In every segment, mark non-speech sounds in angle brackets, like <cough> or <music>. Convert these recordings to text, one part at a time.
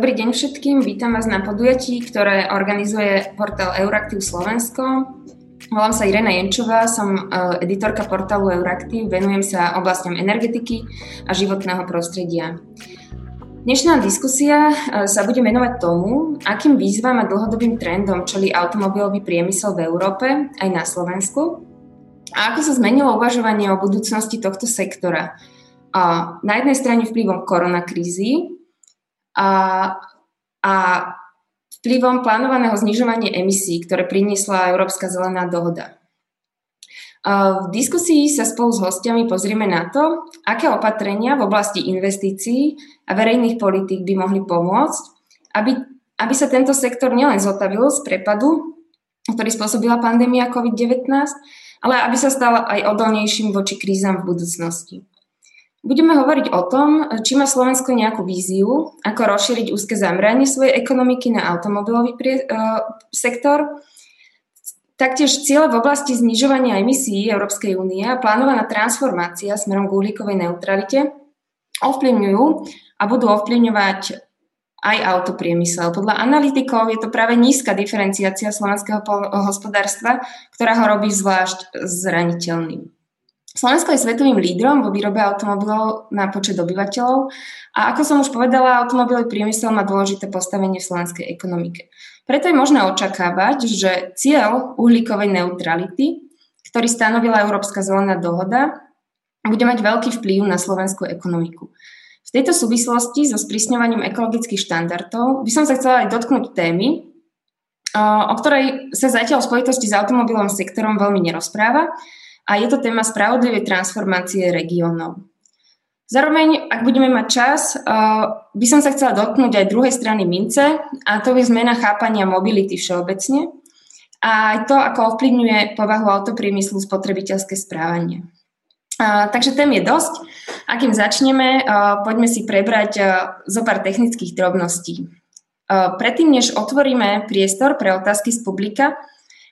Dobrý deň všetkým, vítam vás na podujatí, ktoré organizuje portál Euraktiv Slovensko. Volám sa Irena Jenčová, som e, editorka portálu Euraktiv, venujem sa oblastiam energetiky a životného prostredia. Dnešná diskusia e, sa bude venovať tomu, akým výzvam a dlhodobým trendom čelí automobilový priemysel v Európe aj na Slovensku a ako sa zmenilo uvažovanie o budúcnosti tohto sektora. Na jednej strane vplyvom koronakrízy a, a vplyvom plánovaného znižovania emisí, ktoré priniesla Európska zelená dohoda. V diskusii sa spolu s hostiami pozrieme na to, aké opatrenia v oblasti investícií a verejných politík by mohli pomôcť, aby, aby sa tento sektor nielen zotavil z prepadu, ktorý spôsobila pandémia COVID-19, ale aby sa stal aj odolnejším voči krízam v budúcnosti. Budeme hovoriť o tom, či má Slovensko nejakú víziu, ako rozšíriť úzke zameranie svojej ekonomiky na automobilový prie, uh, sektor, Taktiež cieľe v oblasti znižovania emisí Európskej únie a plánovaná transformácia smerom k uhlíkovej neutralite ovplyvňujú a budú ovplyvňovať aj autopriemysel. Podľa analytikov je to práve nízka diferenciácia slovenského hospodárstva, ktorá ho robí zvlášť zraniteľným. Slovensko je svetovým lídrom vo výrobe automobilov na počet obyvateľov a ako som už povedala, automobilový priemysel má dôležité postavenie v slovenskej ekonomike. Preto je možné očakávať, že cieľ uhlíkovej neutrality, ktorý stanovila Európska zelená dohoda, bude mať veľký vplyv na slovenskú ekonomiku. V tejto súvislosti so sprísňovaním ekologických štandardov by som sa chcela aj dotknúť témy, o ktorej sa zatiaľ v spojitosti s automobilovým sektorom veľmi nerozpráva a je to téma spravodlivej transformácie regiónov. Zároveň, ak budeme mať čas, uh, by som sa chcela dotknúť aj druhej strany mince a to je zmena chápania mobility všeobecne a aj to, ako ovplyvňuje povahu autopriemyslu spotrebiteľské správanie. Uh, takže tém je dosť. Akým začneme, uh, poďme si prebrať zo pár technických drobností. Predtým, než otvoríme priestor pre otázky z publika,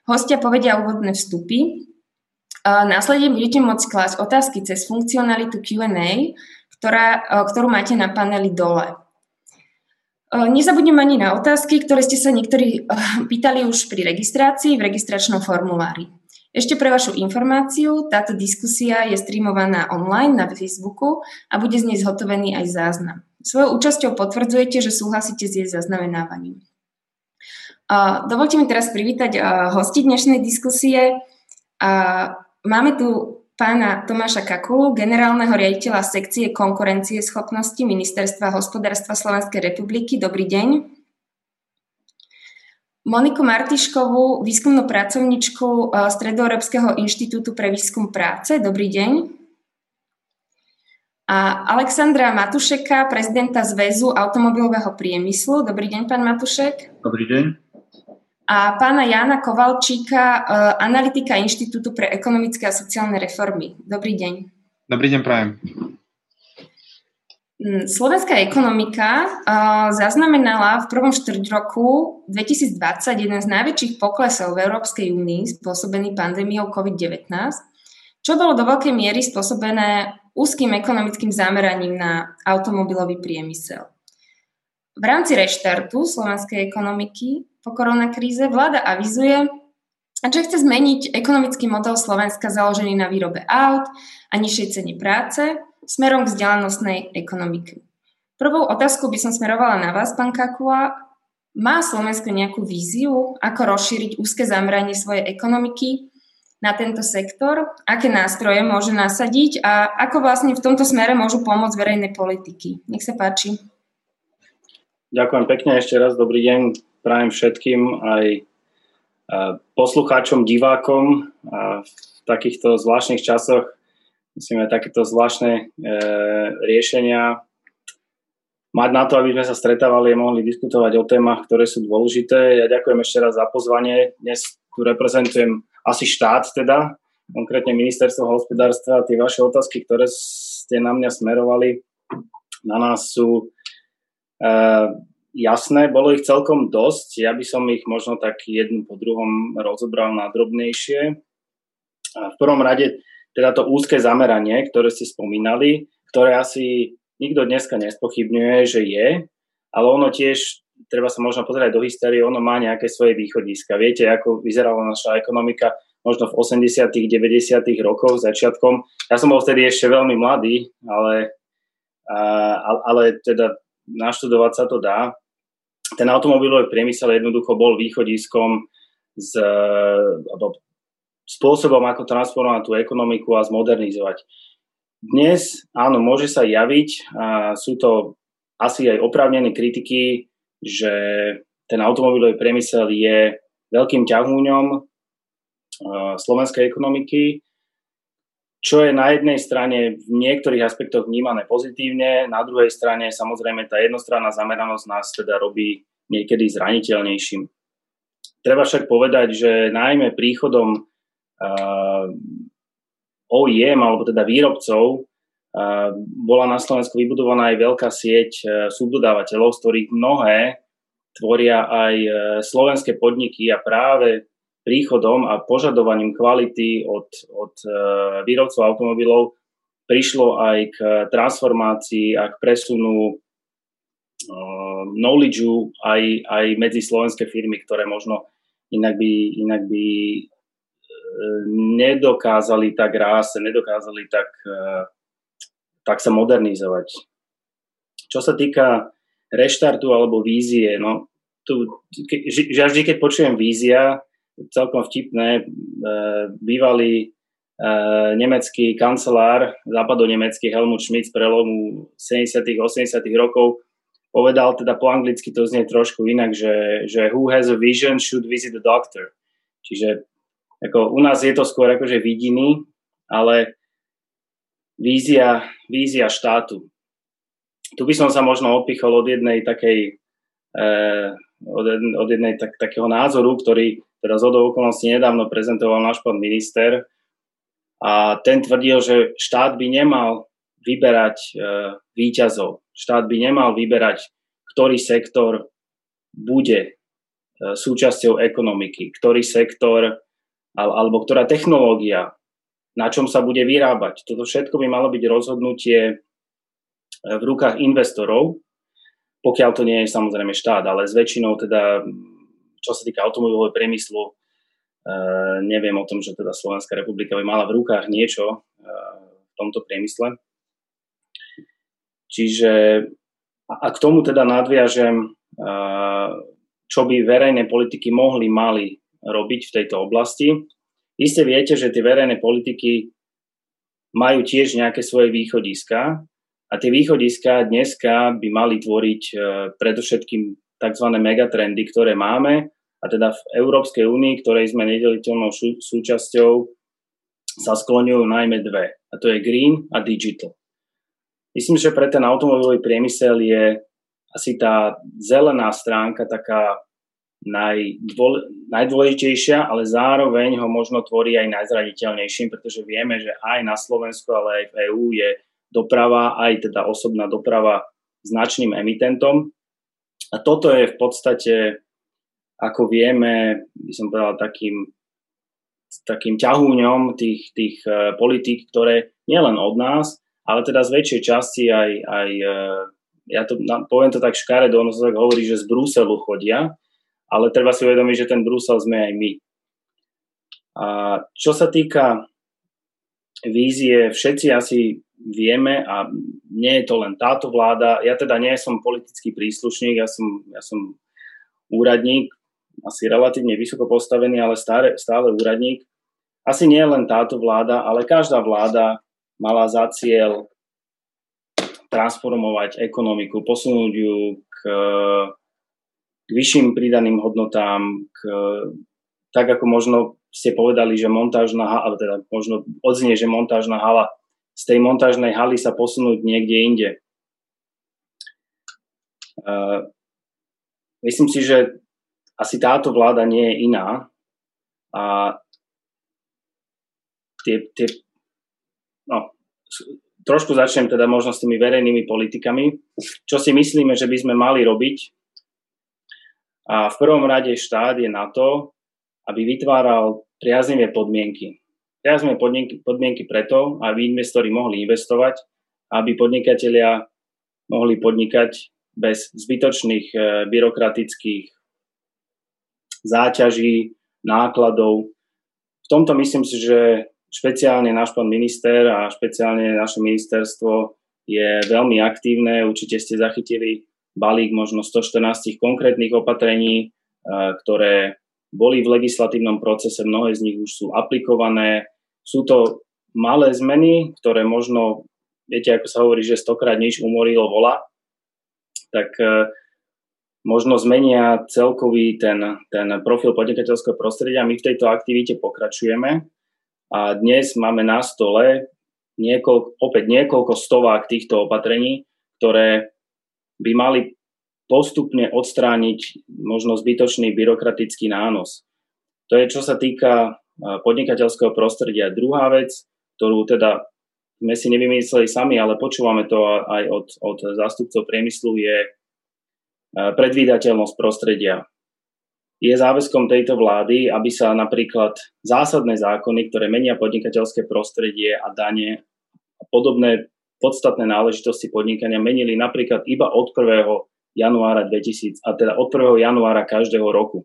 hostia povedia úvodné vstupy Následne budete môcť klásť otázky cez funkcionalitu Q&A, ktorá, ktorú máte na paneli dole. Nezabudnem ani na otázky, ktoré ste sa niektorí pýtali už pri registrácii v registračnom formulári. Ešte pre vašu informáciu, táto diskusia je streamovaná online na Facebooku a bude z nej zhotovený aj záznam. Svojou účasťou potvrdzujete, že súhlasíte s jej zaznamenávaním. Dovolte mi teraz privítať hosti dnešnej diskusie. Máme tu pána Tomáša Kakulu, generálneho riaditeľa sekcie konkurencie schopnosti Ministerstva hospodárstva Slovenskej republiky. Dobrý deň. Moniku Martiškovú, výskumnú pracovničku eh, Stredoeurópskeho inštitútu pre výskum práce. Dobrý deň. A Alexandra Matušeka, prezidenta Zväzu automobilového priemyslu. Dobrý deň, pán Matušek. Dobrý deň a pána Jana Kovalčíka, e, analytika Inštitútu pre ekonomické a sociálne reformy. Dobrý deň. Dobrý deň, prajem. Mm, slovenská ekonomika uh, zaznamenala v prvom štvrť roku 2020 jeden z najväčších poklesov v Európskej únii spôsobený pandémiou COVID-19, čo bolo do veľkej miery spôsobené úzkým ekonomickým zameraním na automobilový priemysel. V rámci reštartu slovenskej ekonomiky po koronakríze vláda avizuje, že chce zmeniť ekonomický model Slovenska založený na výrobe aut a nižšej cene práce smerom k vzdelanostnej ekonomike. Prvou otázku by som smerovala na vás, pán Kakula. Má Slovensko nejakú víziu, ako rozšíriť úzke zameranie svojej ekonomiky na tento sektor? Aké nástroje môže nasadiť a ako vlastne v tomto smere môžu pomôcť verejnej politiky? Nech sa páči. Ďakujem pekne ešte raz. Dobrý deň prajem všetkým aj e, poslucháčom, divákom a v takýchto zvláštnych časoch musíme takéto zvláštne e, riešenia mať na to, aby sme sa stretávali a mohli diskutovať o témach, ktoré sú dôležité. Ja ďakujem ešte raz za pozvanie. Dnes tu reprezentujem asi štát teda, konkrétne ministerstvo hospodárstva tie vaše otázky, ktoré ste na mňa smerovali, na nás sú e, jasné, bolo ich celkom dosť. Ja by som ich možno tak jednu po druhom rozobral na drobnejšie. V prvom rade teda to úzke zameranie, ktoré ste spomínali, ktoré asi nikto dneska nespochybňuje, že je. Ale ono tiež, treba sa možno pozerať do histórie, ono má nejaké svoje východiska. Viete, ako vyzerala naša ekonomika možno v 80 90 rokoch, začiatkom. Ja som bol vtedy ešte veľmi mladý, ale, ale teda naštudovať sa to dá. Ten automobilový priemysel jednoducho bol východiskom z, alebo spôsobom, ako transformovať tú ekonomiku a zmodernizovať. Dnes, áno, môže sa javiť, a sú to asi aj oprávnené kritiky, že ten automobilový priemysel je veľkým ťahúňom slovenskej ekonomiky, čo je na jednej strane v niektorých aspektoch vnímané pozitívne, na druhej strane samozrejme tá jednostranná zameranosť nás teda robí niekedy zraniteľnejším. Treba však povedať, že najmä príchodom uh, OEM, alebo teda výrobcov, uh, bola na Slovensku vybudovaná aj veľká sieť uh, subdodávateľov, z ktorých mnohé tvoria aj slovenské podniky a práve príchodom a požadovaním kvality od, od e, výrobcov automobilov prišlo aj k transformácii a k presunu uh, knowledgeu aj, aj medzi slovenské firmy, ktoré možno inak by, inak by uh, nedokázali tak rásť, nedokázali tak, tak sa modernizovať. Čo sa týka reštartu alebo vízie, no tu, že vždy, keď počujem vízia, celkom vtipné. E, bývalý e, nemecký kancelár, západonemecký Helmut Schmidt z prelomu 70 80 rokov povedal teda po anglicky to znie trošku inak, že, že who has a vision should visit the doctor. Čiže ako u nás je to skôr akože vidiny, ale vízia, vízia štátu. Tu by som sa možno opichol od jednej takej eh, od, od jednej tak, takého názoru, ktorý teda z okolností nedávno prezentoval náš pán minister a ten tvrdil, že štát by nemal vyberať e, výťazov. Štát by nemal vyberať, ktorý sektor bude e, súčasťou ekonomiky, ktorý sektor alebo ktorá technológia, na čom sa bude vyrábať. Toto všetko by malo byť rozhodnutie e, v rukách investorov, pokiaľ to nie je samozrejme štát, ale s väčšinou teda čo sa týka automobilového priemyslu, uh, neviem o tom, že teda Slovenská republika by mala v rukách niečo uh, v tomto priemysle. Čiže a k tomu teda nadviažem, uh, čo by verejné politiky mohli, mali robiť v tejto oblasti. Iste viete, že tie verejné politiky majú tiež nejaké svoje východiska a tie východiska dneska by mali tvoriť predovšetkým tzv. megatrendy, ktoré máme a teda v Európskej únii, ktorej sme nedeliteľnou súčasťou, sa skloňujú najmä dve. A to je green a digital. Myslím, že pre ten automobilový priemysel je asi tá zelená stránka taká najdôle, najdôležitejšia, ale zároveň ho možno tvorí aj najzraniteľnejším, pretože vieme, že aj na Slovensku, ale aj v EÚ je doprava, aj teda osobná doprava značným emitentom a toto je v podstate, ako vieme, by som povedal, takým, takým ťahúňom tých, tých uh, politík, ktoré nielen od nás, ale teda z väčšej časti aj, aj uh, ja to poviem to tak škaredo, ono sa tak hovorí, že z Bruselu chodia, ale treba si uvedomiť, že ten Brusel sme aj my. A čo sa týka vízie, všetci asi vieme a nie je to len táto vláda. Ja teda nie som politický príslušník, ja som, ja som úradník, asi relatívne vysoko postavený, ale stále, stále úradník. Asi nie len táto vláda, ale každá vláda mala za cieľ transformovať ekonomiku, posunúť ju k, k vyšším pridaným hodnotám, k, tak ako možno ste povedali, že montážna hala, teda možno odznie, že montážna hala z tej montážnej haly sa posunúť niekde inde. Uh, myslím si, že asi táto vláda nie je iná a tie, tie no, trošku začnem teda možno s tými verejnými politikami, čo si myslíme, že by sme mali robiť. A v prvom rade štát je na to, aby vytváral priaznivé podmienky sme podmienky, podmienky preto, aby investori mohli investovať, aby podnikatelia mohli podnikať bez zbytočných e, byrokratických záťaží, nákladov. V tomto myslím si, že špeciálne náš pán minister a špeciálne naše ministerstvo je veľmi aktívne. Určite ste zachytili balík možno 114 konkrétnych opatrení, ktoré boli v legislatívnom procese, mnohé z nich už sú aplikované. Sú to malé zmeny, ktoré možno, viete, ako sa hovorí, že stokrát nič umorilo vola, tak e, možno zmenia celkový ten, ten profil podnikateľského prostredia. My v tejto aktivite pokračujeme a dnes máme na stole niekoľko, opäť niekoľko stovák týchto opatrení, ktoré by mali postupne odstrániť možno zbytočný byrokratický nános. To je, čo sa týka podnikateľského prostredia. Druhá vec, ktorú teda sme si nevymysleli sami, ale počúvame to aj od, od zástupcov priemyslu, je predvídateľnosť prostredia. Je záväzkom tejto vlády, aby sa napríklad zásadné zákony, ktoré menia podnikateľské prostredie a dane a podobné podstatné náležitosti podnikania menili napríklad iba od 1 januára 2000, a teda od 1. januára každého roku.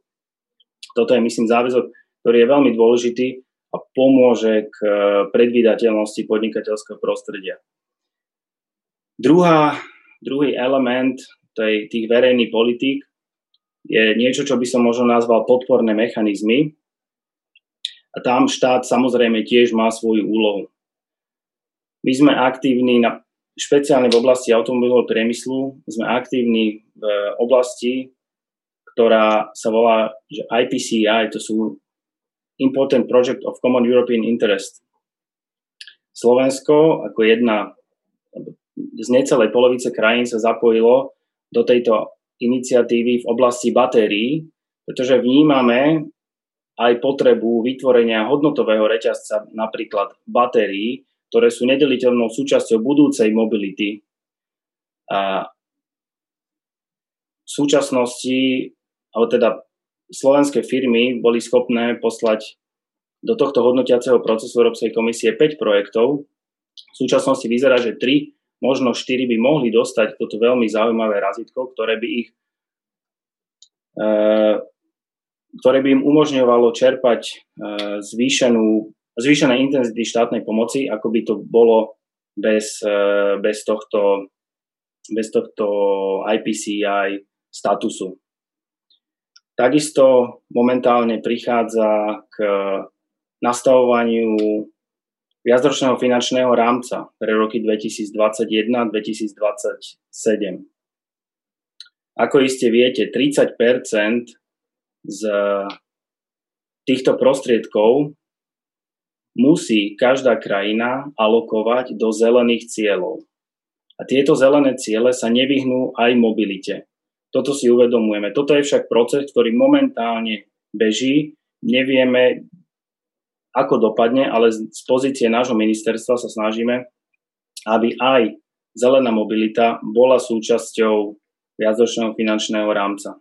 Toto je, myslím, záväzok, ktorý je veľmi dôležitý a pomôže k eh, predvídateľnosti podnikateľského prostredia. Druhá, druhý element tej, tých verejných politík je niečo, čo by som možno nazval podporné mechanizmy. A tam štát samozrejme tiež má svoju úlohu. My sme aktívni na špeciálne v oblasti automobilového priemyslu sme aktívni oblasti, ktorá sa volá že IPCI, to sú Important Project of Common European Interest. Slovensko ako jedna z necelej polovice krajín sa zapojilo do tejto iniciatívy v oblasti batérií, pretože vnímame aj potrebu vytvorenia hodnotového reťazca napríklad batérií, ktoré sú nedeliteľnou súčasťou budúcej mobility. A v súčasnosti, alebo teda slovenské firmy boli schopné poslať do tohto hodnotiaceho procesu Európskej komisie 5 projektov. V súčasnosti vyzerá, že 3, možno 4 by mohli dostať toto veľmi zaujímavé razítko, ktoré by ich e, ktoré by im umožňovalo čerpať e, zvýšenú zvýšenej intenzity štátnej pomoci, ako by to bolo bez, e, bez, tohto, bez tohto IPCI statusu. Takisto momentálne prichádza k nastavovaniu viacročného finančného rámca pre roky 2021-2027. Ako iste viete, 30% z týchto prostriedkov musí každá krajina alokovať do zelených cieľov. A tieto zelené ciele sa nevyhnú aj mobilite. Toto si uvedomujeme. Toto je však proces, ktorý momentálne beží. Nevieme, ako dopadne, ale z pozície nášho ministerstva sa snažíme, aby aj zelená mobilita bola súčasťou viacročného finančného rámca.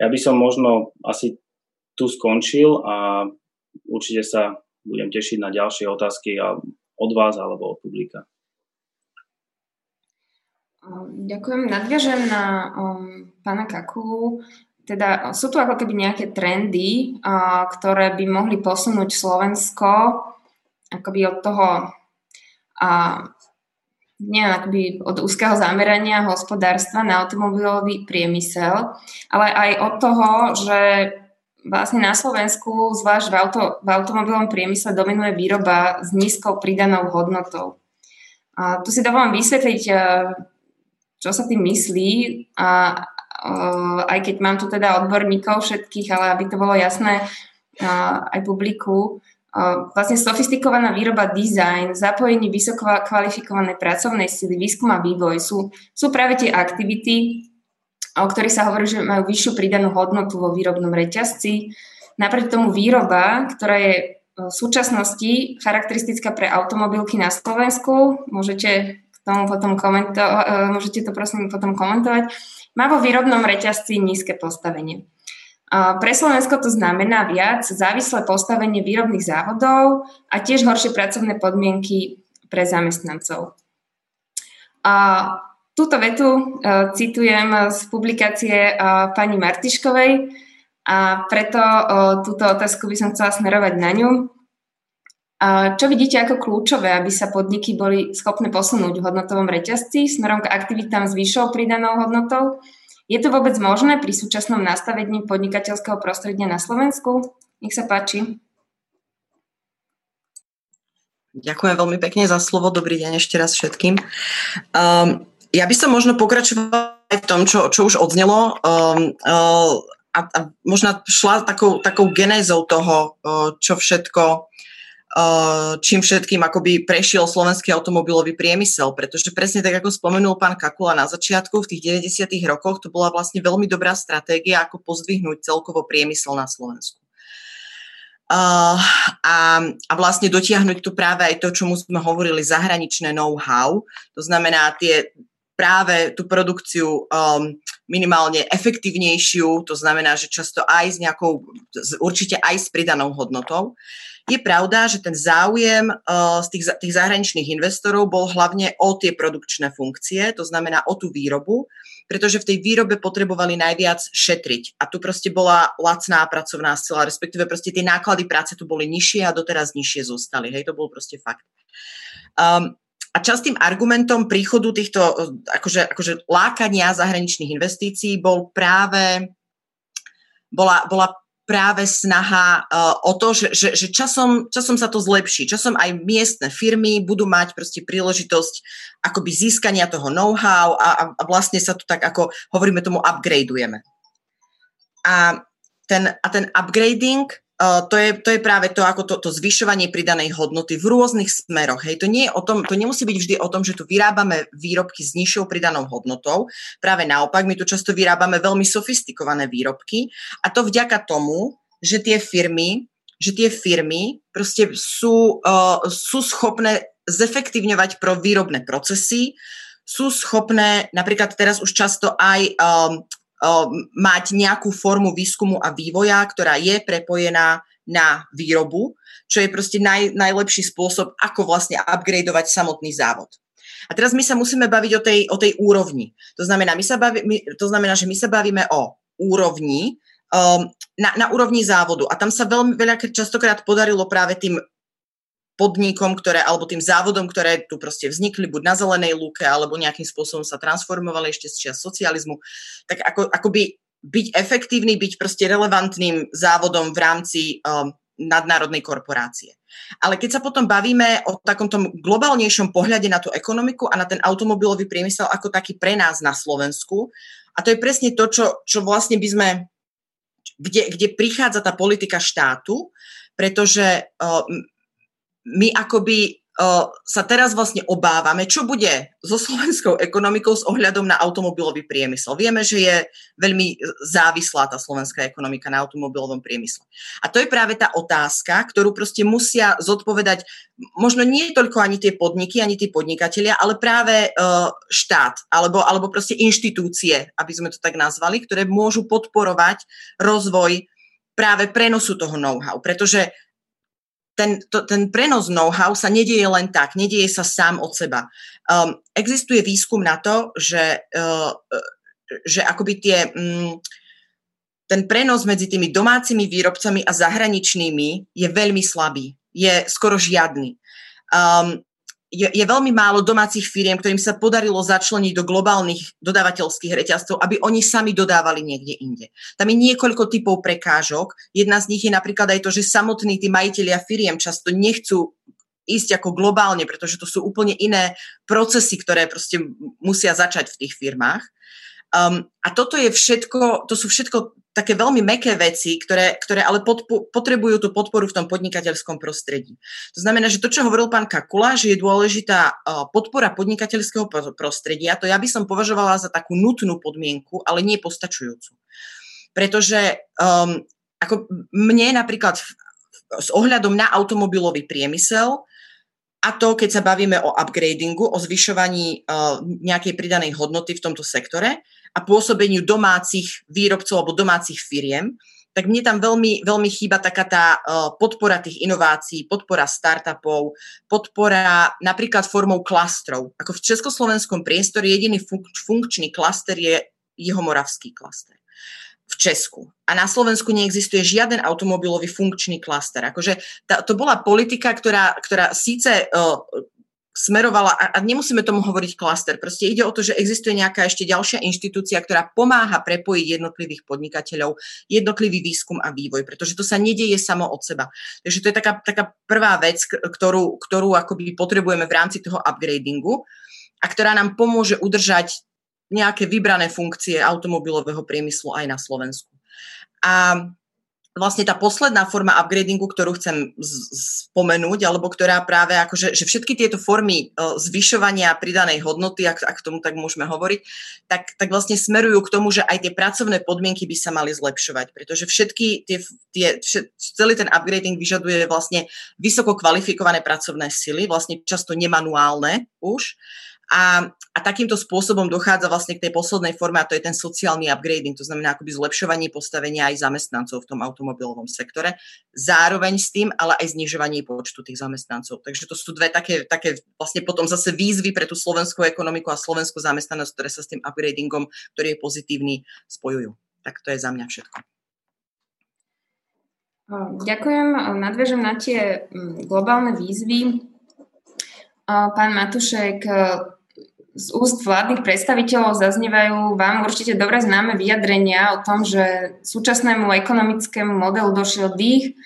Ja by som možno asi tu skončil a určite sa budem tešiť na ďalšie otázky od vás alebo od publika. Ďakujem. Nadviažem na um, pána Kaku. Teda sú tu ako keby nejaké trendy, uh, ktoré by mohli posunúť Slovensko akoby od toho uh, nie akoby od úzkeho zamerania hospodárstva na automobilový priemysel, ale aj od toho, že vlastne na Slovensku, zvlášť v, auto, v automobilovom priemysle, dominuje výroba s nízkou pridanou hodnotou. A tu si dovolím vysvetliť, e, čo sa tým myslí, a, e, aj keď mám tu teda odborníkov všetkých, ale aby to bolo jasné aj publiku, vlastne sofistikovaná výroba, design, zapojenie vysoko kvalifikovanej pracovnej sily, výskum a vývoj sú, sú práve tie aktivity, o ktorých sa hovorí, že majú vyššiu pridanú hodnotu vo výrobnom reťazci. Napriek tomu výroba, ktorá je v súčasnosti charakteristická pre automobilky na Slovensku, môžete tomu potom komentovať, e, môžete to prosím potom komentovať, má vo výrobnom reťazci nízke postavenie. Pre Slovensko to znamená viac závislé postavenie výrobných závodov a tiež horšie pracovné podmienky pre zamestnancov. A túto vetu citujem z publikácie pani Martiškovej a preto túto otázku by som chcela smerovať na ňu. Čo vidíte ako kľúčové, aby sa podniky boli schopné posunúť v hodnotovom reťazci smerom k aktivitám s vyššou pridanou hodnotou? Je to vôbec možné pri súčasnom nastavení podnikateľského prostredia na Slovensku? Nech sa páči. Ďakujem veľmi pekne za slovo. Dobrý deň ešte raz všetkým. Um, ja by som možno pokračovala aj v tom, čo, čo už odznelo. Um, uh, a, a možno šla takou, takou genézou toho, uh, čo všetko čím všetkým akoby prešiel slovenský automobilový priemysel, pretože presne tak, ako spomenul pán Kakula na začiatku, v tých 90. rokoch to bola vlastne veľmi dobrá stratégia, ako pozdvihnúť celkovo priemysel na Slovensku. Uh, a, a vlastne dotiahnuť tu práve aj to, čomu sme hovorili, zahraničné know-how, to znamená tie práve tú produkciu um, minimálne efektívnejšiu, to znamená, že často aj s nejakou, určite aj s pridanou hodnotou. Je pravda, že ten záujem uh, z tých, tých zahraničných investorov bol hlavne o tie produkčné funkcie, to znamená o tú výrobu, pretože v tej výrobe potrebovali najviac šetriť. A tu proste bola lacná pracovná sila, respektíve proste tie náklady práce tu boli nižšie a doteraz nižšie zostali. Hej, to bol proste fakt. Um, a častým argumentom príchodu týchto akože, akože lákania zahraničných investícií bol práve bola, bola práve snaha uh, o to, že, že, že časom, časom sa to zlepší, časom aj miestne firmy budú mať proste príležitosť akoby získania toho know-how a, a vlastne sa to tak ako hovoríme tomu upgradeujeme. A ten, a ten upgrading to, je, to je práve to, ako to, to zvyšovanie pridanej hodnoty v rôznych smeroch. Hej. To, nie je o tom, to nemusí byť vždy o tom, že tu vyrábame výrobky s nižšou pridanou hodnotou. Práve naopak, my tu často vyrábame veľmi sofistikované výrobky a to vďaka tomu, že tie firmy, že tie firmy proste sú, uh, sú schopné zefektívňovať pro výrobné procesy, sú schopné napríklad teraz už často aj um, mať nejakú formu výskumu a vývoja, ktorá je prepojená na výrobu, čo je proste naj, najlepší spôsob, ako vlastne upgradeovať samotný závod. A teraz my sa musíme baviť o tej, o tej úrovni. To znamená, my sa baví, my, to znamená, že my sa bavíme o úrovni, um, na, na úrovni závodu. A tam sa veľmi veľa častokrát podarilo práve tým podnikom, ktoré, alebo tým závodom, ktoré tu proste vznikli buď na zelenej lúke, alebo nejakým spôsobom sa transformovali ešte z čias socializmu, tak ako, akoby byť efektívny, byť proste relevantným závodom v rámci um, nadnárodnej korporácie. Ale keď sa potom bavíme o takomto globálnejšom pohľade na tú ekonomiku a na ten automobilový priemysel ako taký pre nás na Slovensku, a to je presne to, čo, čo vlastne by sme, kde, kde prichádza tá politika štátu, pretože uh, my akoby sa teraz vlastne obávame, čo bude so slovenskou ekonomikou s ohľadom na automobilový priemysel. Vieme, že je veľmi závislá tá slovenská ekonomika na automobilovom priemysle. A to je práve tá otázka, ktorú proste musia zodpovedať možno nie toľko ani tie podniky, ani tí podnikatelia, ale práve štát alebo, alebo proste inštitúcie, aby sme to tak nazvali, ktoré môžu podporovať rozvoj práve prenosu toho know-how. Pretože ten, to, ten prenos know-how sa nedieje len tak, nedieje sa sám od seba. Um, existuje výskum na to, že, uh, že akoby tie, um, ten prenos medzi tými domácimi výrobcami a zahraničnými je veľmi slabý, je skoro žiadny. Um, je, je veľmi málo domácich firiem, ktorým sa podarilo začleniť do globálnych dodávateľských reťazcov, aby oni sami dodávali niekde inde. Tam je niekoľko typov prekážok. Jedna z nich je napríklad aj to, že samotní tí majiteľia firiem často nechcú ísť ako globálne, pretože to sú úplne iné procesy, ktoré proste musia začať v tých firmách. Um, a toto je všetko, to sú všetko také veľmi meké veci, ktoré, ktoré ale podpo- potrebujú tú podporu v tom podnikateľskom prostredí. To znamená, že to, čo hovoril pán Kakula, že je dôležitá podpora podnikateľského prostredia, to ja by som považovala za takú nutnú podmienku, ale nie postačujúcu. Pretože um, ako mne napríklad s ohľadom na automobilový priemysel a to, keď sa bavíme o upgradingu, o zvyšovaní uh, nejakej pridanej hodnoty v tomto sektore, a pôsobeniu domácich výrobcov alebo domácich firiem, tak mne tam veľmi, veľmi chýba taká tá podpora tých inovácií, podpora startupov, podpora napríklad formou klastrov. Ako v československom priestore jediný funkčný klaster je jehomoravský klaster v Česku. A na Slovensku neexistuje žiaden automobilový funkčný klaster. Akože tá, to bola politika, ktorá, ktorá síce uh, smerovala, a, nemusíme tomu hovoriť klaster, proste ide o to, že existuje nejaká ešte ďalšia inštitúcia, ktorá pomáha prepojiť jednotlivých podnikateľov, jednotlivý výskum a vývoj, pretože to sa nedieje samo od seba. Takže to je taká, taká prvá vec, ktorú, ktorú akoby potrebujeme v rámci toho upgradingu a ktorá nám pomôže udržať nejaké vybrané funkcie automobilového priemyslu aj na Slovensku. A vlastne tá posledná forma upgradingu, ktorú chcem spomenúť, alebo ktorá práve akože, že všetky tieto formy uh, zvyšovania pridanej hodnoty, ak, ak tomu tak môžeme hovoriť, tak, tak vlastne smerujú k tomu, že aj tie pracovné podmienky by sa mali zlepšovať, pretože všetky tie, tie všet, celý ten upgrading vyžaduje vlastne vysoko kvalifikované pracovné sily, vlastne často nemanuálne už. A, a takýmto spôsobom dochádza vlastne k tej poslednej forme a to je ten sociálny upgrading, to znamená akoby zlepšovanie postavenia aj zamestnancov v tom automobilovom sektore, zároveň s tým, ale aj znižovanie počtu tých zamestnancov. Takže to sú dve také, také vlastne potom zase výzvy pre tú slovenskú ekonomiku a slovenskú zamestnanosť, ktoré sa s tým upgradingom, ktorý je pozitívny, spojujú. Tak to je za mňa všetko. Ďakujem. Nadviežem na tie globálne výzvy. Pán Matušek, z úst vládnych predstaviteľov zaznievajú vám určite dobre známe vyjadrenia o tom, že súčasnému ekonomickému modelu došiel dých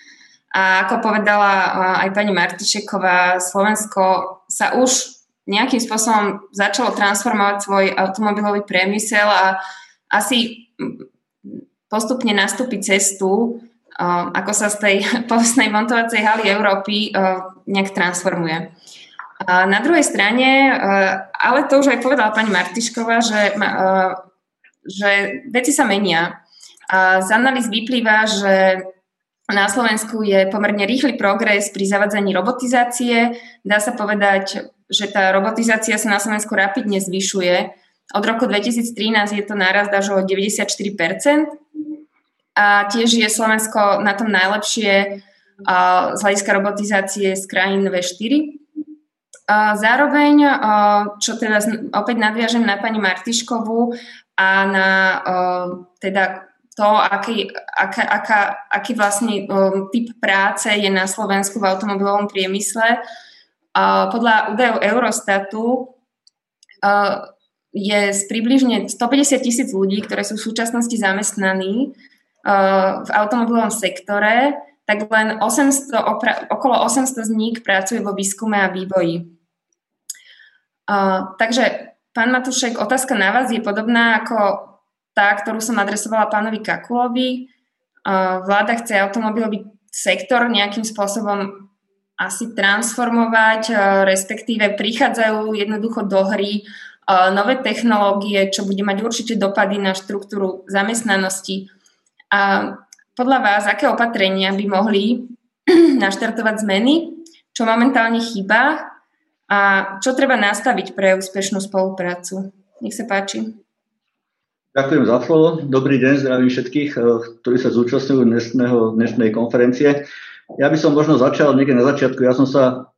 a ako povedala aj pani Martišeková, Slovensko sa už nejakým spôsobom začalo transformovať svoj automobilový priemysel a asi postupne nastúpi cestu, ako sa z tej <laughs> povestnej montovacej haly Európy nejak transformuje. Na druhej strane, e, ale to už aj povedala pani Martišková, že, e, že veci sa menia. Z analýz vyplýva, že na Slovensku je pomerne rýchly progres pri zavadzaní robotizácie. Dá sa povedať, že tá robotizácia sa na Slovensku rapidne zvyšuje. Od roku 2013 je to náraz až o 94%. A tiež je Slovensko na tom najlepšie z hľadiska robotizácie z krajín V4. Zároveň, čo teda opäť nadviažem na pani Martiškovú a na teda to, aký, aká, aká, aký vlastne typ práce je na Slovensku v automobilovom priemysle. Podľa údajov Eurostatu je z približne 150 tisíc ľudí, ktoré sú v súčasnosti zamestnaní v automobilovom sektore, tak len 800, okolo 800 z nich pracuje vo výskume a vývoji. Uh, takže, pán Matušek, otázka na vás je podobná ako tá, ktorú som adresovala pánovi Kakulovi. Uh, vláda chce automobilový sektor nejakým spôsobom asi transformovať, uh, respektíve prichádzajú jednoducho do hry nové technológie, čo bude mať určite dopady na štruktúru zamestnanosti. A podľa vás, aké opatrenia by mohli <clears throat> naštartovať zmeny, čo momentálne chýba a čo treba nastaviť pre úspešnú spoluprácu. Nech sa páči. Ďakujem za slovo. Dobrý deň, zdravím všetkých, eh, ktorí sa zúčastňujú dnešného, dnešnej konferencie. Ja by som možno začal niekde na začiatku. Ja som sa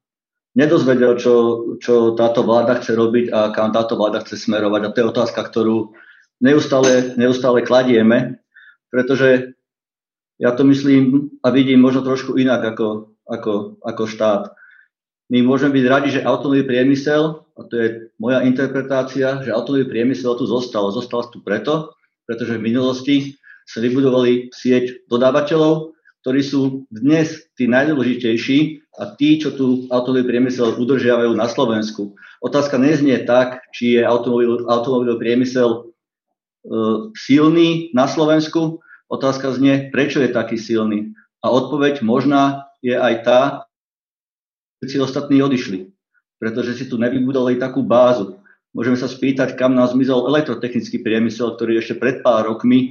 nedozvedel, čo, čo táto vláda chce robiť a kam táto vláda chce smerovať. A to je otázka, ktorú neustále, neustále kladieme, pretože ja to myslím a vidím možno trošku inak ako, ako, ako štát my môžeme byť radi, že automobilový priemysel, a to je moja interpretácia, že automobilový priemysel tu zostal. Zostal tu preto, pretože v minulosti sa vybudovali sieť dodávateľov, ktorí sú dnes tí najdôležitejší a tí, čo tu automobilový priemysel udržiavajú na Slovensku. Otázka neznie tak, či je automobil, automobilový priemysel e, silný na Slovensku. Otázka znie, prečo je taký silný. A odpoveď možná je aj tá, všetci ostatní odišli, pretože si tu nevybudovali takú bázu. Môžeme sa spýtať, kam nás zmizol elektrotechnický priemysel, ktorý ešte pred pár rokmi e,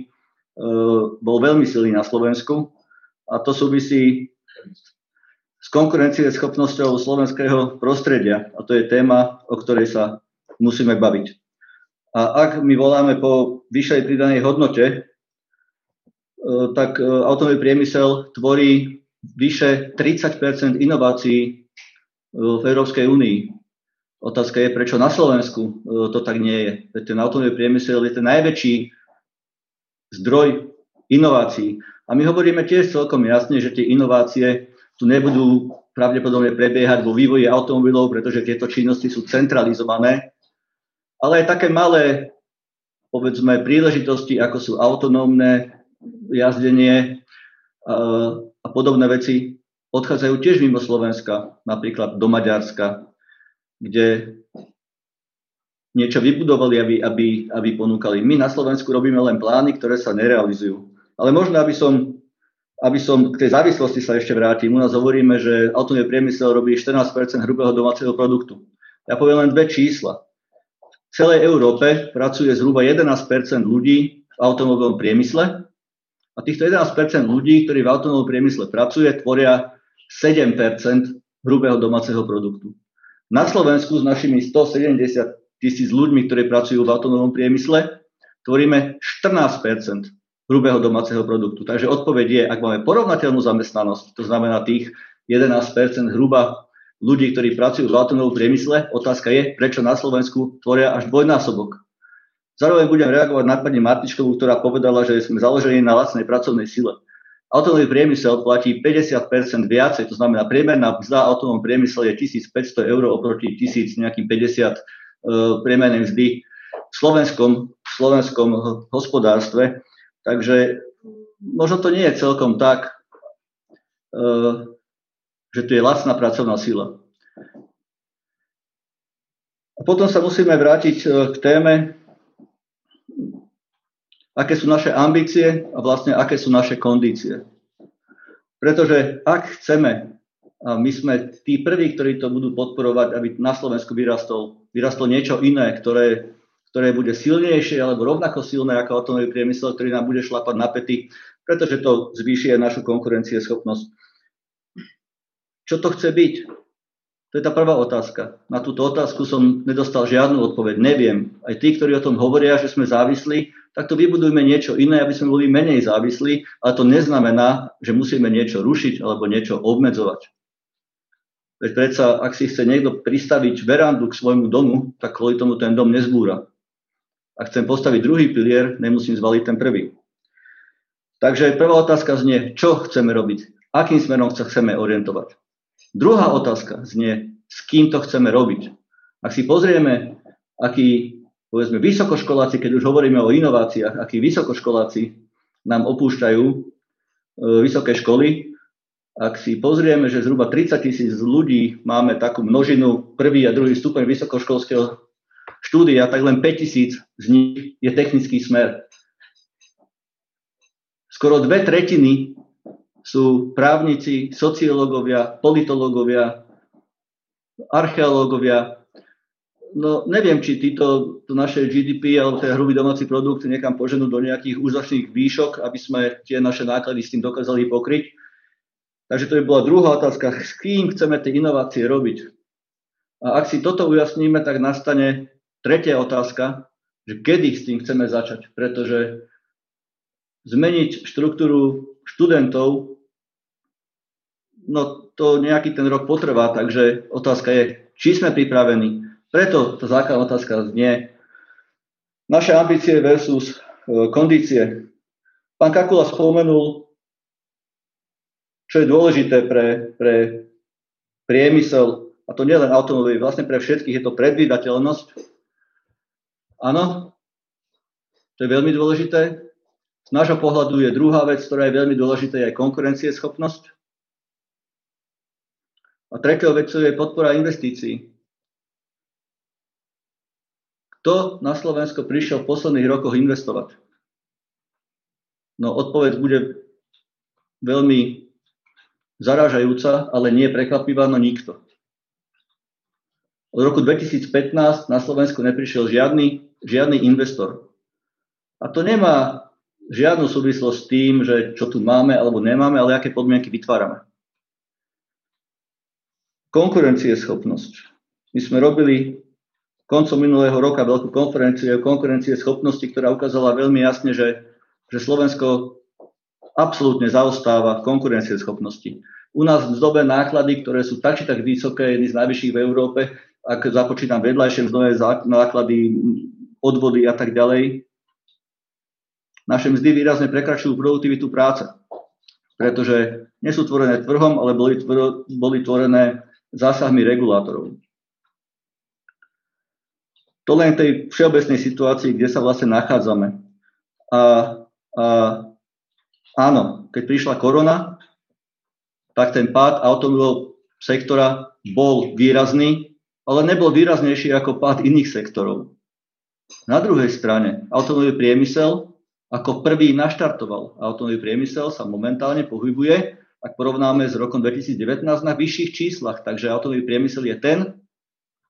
bol veľmi silný na Slovensku. A to súvisí s konkurencieschopnosťou slovenského prostredia. A to je téma, o ktorej sa musíme baviť. A ak my voláme po vyššej pridanej hodnote, tak automobilový priemysel tvorí vyše 30 inovácií v Európskej únii. Otázka je, prečo na Slovensku to tak nie je. Ten automobilový priemysel je ten najväčší zdroj inovácií. A my hovoríme tiež celkom jasne, že tie inovácie tu nebudú pravdepodobne prebiehať vo vývoji automobilov, pretože tieto činnosti sú centralizované, ale aj také malé, povedzme, príležitosti, ako sú autonómne jazdenie a, a podobné veci, odchádzajú tiež mimo Slovenska, napríklad do Maďarska, kde niečo vybudovali, aby, aby, aby ponúkali. My na Slovensku robíme len plány, ktoré sa nerealizujú. Ale možno, aby som, aby som k tej závislosti sa ešte vrátim. U nás hovoríme, že automobilový priemysel robí 14% hrubého domáceho produktu. Ja poviem len dve čísla. V celej Európe pracuje zhruba 11% ľudí v automobilovom priemysle a týchto 11 ľudí, ktorí v automobilovom priemysle pracuje, tvoria 7 hrubého domáceho produktu. Na Slovensku s našimi 170 tisíc ľuďmi, ktorí pracujú v automobilovom priemysle, tvoríme 14% hrubého domáceho produktu. Takže odpoveď je, ak máme porovnateľnú zamestnanosť, to znamená tých 11 hruba ľudí, ktorí pracujú v automobilovom priemysle, otázka je, prečo na Slovensku tvoria až dvojnásobok. Zároveň budem reagovať na pani Martičkovú, ktorá povedala, že sme založení na lacnej pracovnej sile. Automobilový priemysel platí 50% viacej, to znamená priemerná mzda automobilovom priemysle je 1500 eur oproti 1000 nejakým 50 uh, priemernej mzdy v slovenskom, v slovenskom hospodárstve. Takže možno to nie je celkom tak, eh, že tu je lacná pracovná sila. A potom sa musíme vrátiť eh, k téme, aké sú naše ambície a vlastne aké sú naše kondície. Pretože ak chceme, a my sme tí prví, ktorí to budú podporovať, aby na Slovensku vyrastol, vyrastlo niečo iné, ktoré ktoré bude silnejšie alebo rovnako silné ako automobilový priemysel, ktorý nám bude šlapať na pety, pretože to zvýši aj našu konkurencieschopnosť. Čo to chce byť? To je tá prvá otázka. Na túto otázku som nedostal žiadnu odpoveď. Neviem. Aj tí, ktorí o tom hovoria, že sme závislí, tak to vybudujme niečo iné, aby sme boli menej závislí, ale to neznamená, že musíme niečo rušiť alebo niečo obmedzovať. Veď predsa, ak si chce niekto pristaviť verandu k svojmu domu, tak kvôli tomu ten dom nezbúra. Ak chcem postaviť druhý pilier, nemusím zvaliť ten prvý. Takže prvá otázka znie, čo chceme robiť, akým smerom sa chceme orientovať. Druhá otázka znie, s kým to chceme robiť. Ak si pozrieme, akí, povedzme, vysokoškoláci, keď už hovoríme o inováciách, akí vysokoškoláci nám opúšťajú e, vysoké školy, ak si pozrieme, že zhruba 30 tisíc ľudí máme takú množinu prvý a druhý stupeň vysokoškolského štúdia, tak len 5000 z nich je technický smer. Skoro dve tretiny sú právnici, sociológovia, politológovia, archeológovia. No neviem, či títo, to naše GDP alebo ten hrubý domáci produkt niekam poženú do nejakých úžasných výšok, aby sme tie naše náklady s tým dokázali pokryť. Takže to by bola druhá otázka, s kým chceme tie inovácie robiť. A ak si toto ujasníme, tak nastane Tretia otázka, že kedy s tým chceme začať, pretože zmeniť štruktúru študentov, no to nejaký ten rok potrvá, takže otázka je, či sme pripravení. Preto tá základná otázka znie, naše ambície versus e, kondície. Pán Kakula spomenul, čo je dôležité pre, pre priemysel, a to nielen automobilový, vlastne pre všetkých je to predvídateľnosť Áno, to je veľmi dôležité. Z nášho pohľadu je druhá vec, ktorá je veľmi dôležitá, je konkurencieschopnosť. A tretia vec je podpora investícií. Kto na Slovensko prišiel v posledných rokoch investovať? No odpoveď bude veľmi zarážajúca, ale nie prekvapivá, no nikto. Od roku 2015 na Slovensku neprišiel žiadny žiadny investor. A to nemá žiadnu súvislosť s tým, že čo tu máme alebo nemáme, ale aké podmienky vytvárame. Konkurencieschopnosť. My sme robili koncom minulého roka veľkú konferenciu o konkurencie schopnosti, ktorá ukázala veľmi jasne, že, že Slovensko absolútne zaostáva v konkurencieschopnosti. U nás mzdové náklady, ktoré sú tak či tak vysoké, jedny z najvyšších v Európe, ak započítam vedľajšie mzdové náklady, odvody a tak ďalej, naše mzdy výrazne prekračujú produktivitu práce, pretože nie sú tvorené trhom, ale boli, boli tvorené zásahmi regulátorov. To len tej všeobecnej situácii, kde sa vlastne nachádzame. A, a áno, keď prišla korona, tak ten pád automobilového sektora bol výrazný, ale nebol výraznejší ako pád iných sektorov. Na druhej strane, automobilový priemysel ako prvý naštartoval. Automobilový priemysel sa momentálne pohybuje, ak porovnáme s rokom 2019, na vyšších číslach. Takže automobilový priemysel je ten,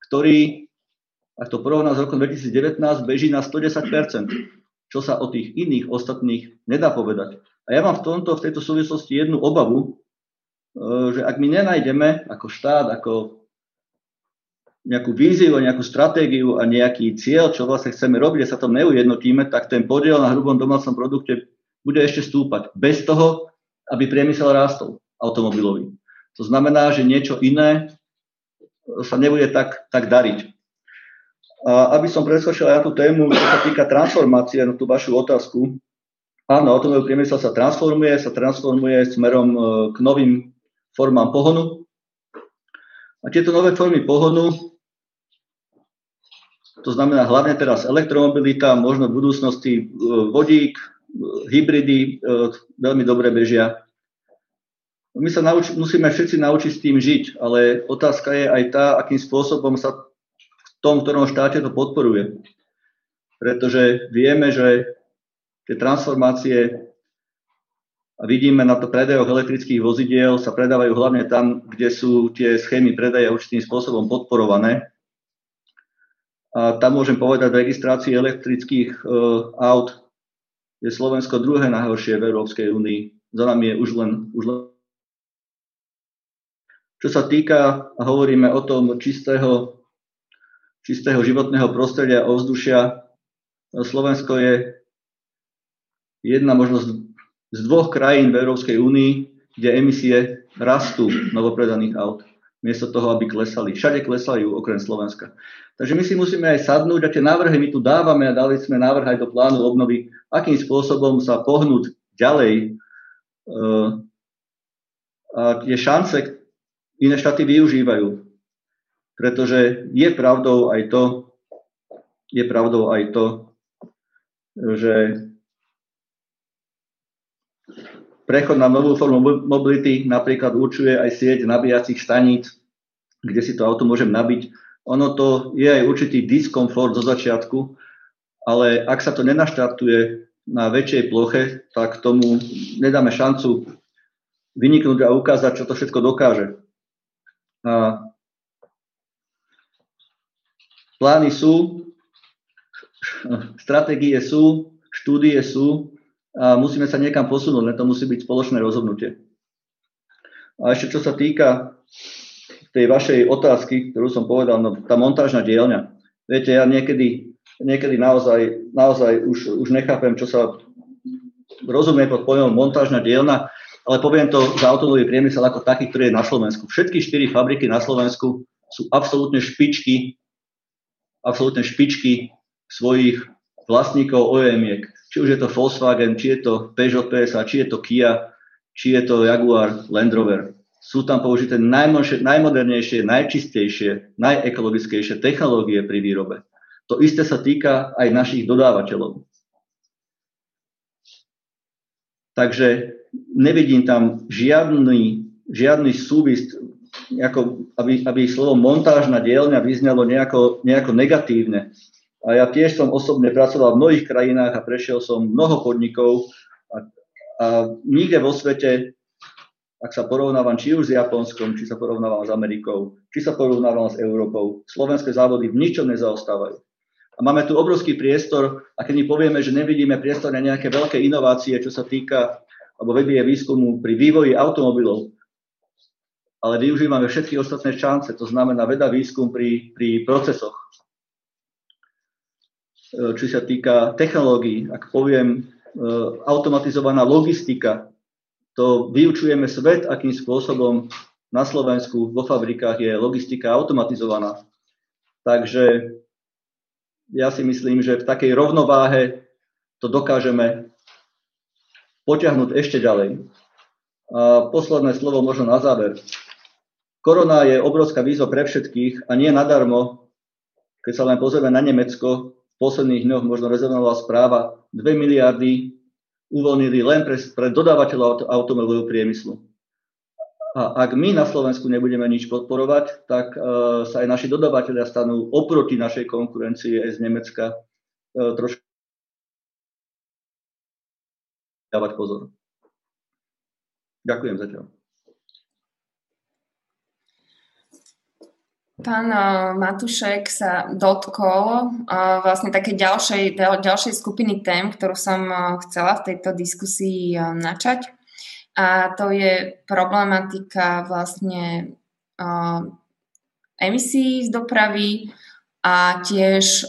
ktorý, ak to porovná s rokom 2019, beží na 110%, čo sa o tých iných ostatných nedá povedať. A ja mám v tomto, v tejto súvislosti jednu obavu, e, že ak my nenájdeme ako štát, ako nejakú víziu, nejakú stratégiu a nejaký cieľ, čo vlastne chceme robiť, a sa tom neujednotíme, tak ten podiel na hrubom domácom produkte bude ešte stúpať. Bez toho, aby priemysel rástol automobilový. To znamená, že niečo iné sa nebude tak, tak dariť. A aby som preskočil aj tú tému, čo sa týka transformácie, na tú vašu otázku, áno, automobilový priemysel sa transformuje, sa transformuje smerom e, k novým formám pohonu. A tieto nové formy pohonu to znamená hlavne teraz elektromobilita, možno v budúcnosti e, vodík, hybridy e, veľmi dobre bežia. My sa nauč- musíme všetci naučiť s tým žiť, ale otázka je aj tá, akým spôsobom sa v tom, ktorom štáte to podporuje. Pretože vieme, že tie transformácie a vidíme na to predajoch elektrických vozidiel sa predávajú hlavne tam, kde sú tie schémy predaja určitým spôsobom podporované. A tam môžem povedať, v registrácii elektrických uh, aut je Slovensko druhé najhoršie v Európskej únii. Za nami je už len, už len... Čo sa týka, hovoríme o tom čistého, čistého životného prostredia, ovzdušia, Slovensko je jedna možnosť z dvoch krajín v Európskej únii, kde emisie rastú novopredaných aut miesto toho, aby klesali. Všade klesali okrem Slovenska. Takže my si musíme aj sadnúť a tie návrhy my tu dávame a dali sme návrh aj do plánu obnovy, akým spôsobom sa pohnúť ďalej. Eh, a tie šance iné štáty využívajú. Pretože je pravdou aj to, je pravdou aj to, že Prechod na novú formu mobility napríklad určuje aj sieť nabíjacích staníc, kde si to auto môžem nabiť. Ono to je aj určitý diskomfort zo začiatku, ale ak sa to nenaštartuje na väčšej ploche, tak tomu nedáme šancu vyniknúť a ukázať, čo to všetko dokáže. A plány sú, <laughs> stratégie sú, štúdie sú, a musíme sa niekam posunúť, len to musí byť spoločné rozhodnutie. A ešte čo sa týka tej vašej otázky, ktorú som povedal, no, tá montážna dielňa. Viete, ja niekedy, niekedy naozaj, naozaj už, už nechápem, čo sa rozumie pod pojmom montážna dielňa, ale poviem to za automobilový priemysel ako taký, ktorý je na Slovensku. Všetky štyri fabriky na Slovensku sú absolútne špičky, absolútne špičky svojich vlastníkov OEM-iek či už je to Volkswagen, či je to Peugeot PSA, či je to Kia, či je to Jaguar, Land Rover. Sú tam použité najmodernejšie, najčistejšie, najekologickejšie technológie pri výrobe. To isté sa týka aj našich dodávateľov. Takže nevidím tam žiadny, žiadny súvis, aby, aby slovo montážna dielňa vyznelo nejako, nejako negatívne. A ja tiež som osobne pracoval v mnohých krajinách a prešiel som mnoho podnikov a, a nikde vo svete, ak sa porovnávam či už s Japonskom, či sa porovnávam s Amerikou, či sa porovnávam s Európou, slovenské závody v ničom nezaostávajú. A máme tu obrovský priestor a keď my povieme, že nevidíme priestor na nejaké veľké inovácie, čo sa týka alebo vedie výskumu pri vývoji automobilov, ale využívame všetky ostatné šance, to znamená veda výskum pri, pri procesoch, čo sa týka technológií, ak poviem e, automatizovaná logistika, to vyučujeme svet, akým spôsobom na Slovensku vo fabrikách je logistika automatizovaná. Takže ja si myslím, že v takej rovnováhe to dokážeme potiahnuť ešte ďalej. A posledné slovo možno na záver. Korona je obrovská výzva pre všetkých a nie nadarmo, keď sa len pozrieme na Nemecko, posledných dňoch možno rezonovala správa, 2 miliardy uvoľnili len pre, pre dodávateľov automobilového priemyslu. A ak my na Slovensku nebudeme nič podporovať, tak uh, sa aj naši dodávateľia stanú oproti našej konkurencii aj z Nemecka uh, trošku dávať pozor. Ďakujem zatiaľ. Pán eh, Matušek sa dotkol eh, vlastne také ďalšej, ďalšej skupiny tém, ktorú som eh, chcela v tejto diskusii načať. A to je problematika vlastne emisí z dopravy a tiež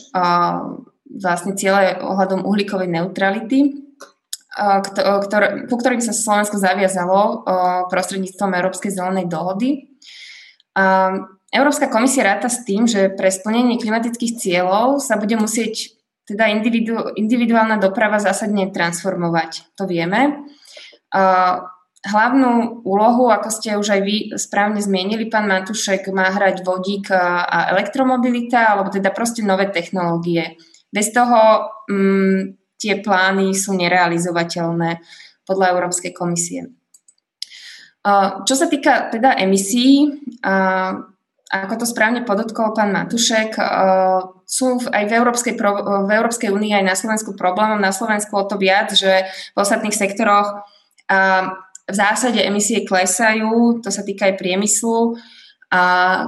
vlastne ciele ohľadom uhlíkovej neutrality, ktoré, ku ktorým sa Slovensko zaviazalo prostredníctvom Európskej zelenej dohody. Európska komisia ráta s tým, že pre splnenie klimatických cieľov sa bude musieť teda individu, individuálna doprava zásadne transformovať. To vieme. Hlavnú úlohu, ako ste už aj vy správne zmienili, pán Matušek, má hrať vodík a elektromobilita, alebo teda proste nové technológie. Bez toho mm, tie plány sú nerealizovateľné podľa Európskej komisie. Čo sa týka teda emisí, ako to správne podotkol pán Matušek, uh, sú aj v Európskej, v Európskej únii aj na Slovensku problémom. Na Slovensku o to viac, že v ostatných sektoroch uh, v zásade emisie klesajú, to sa týka aj priemyslu,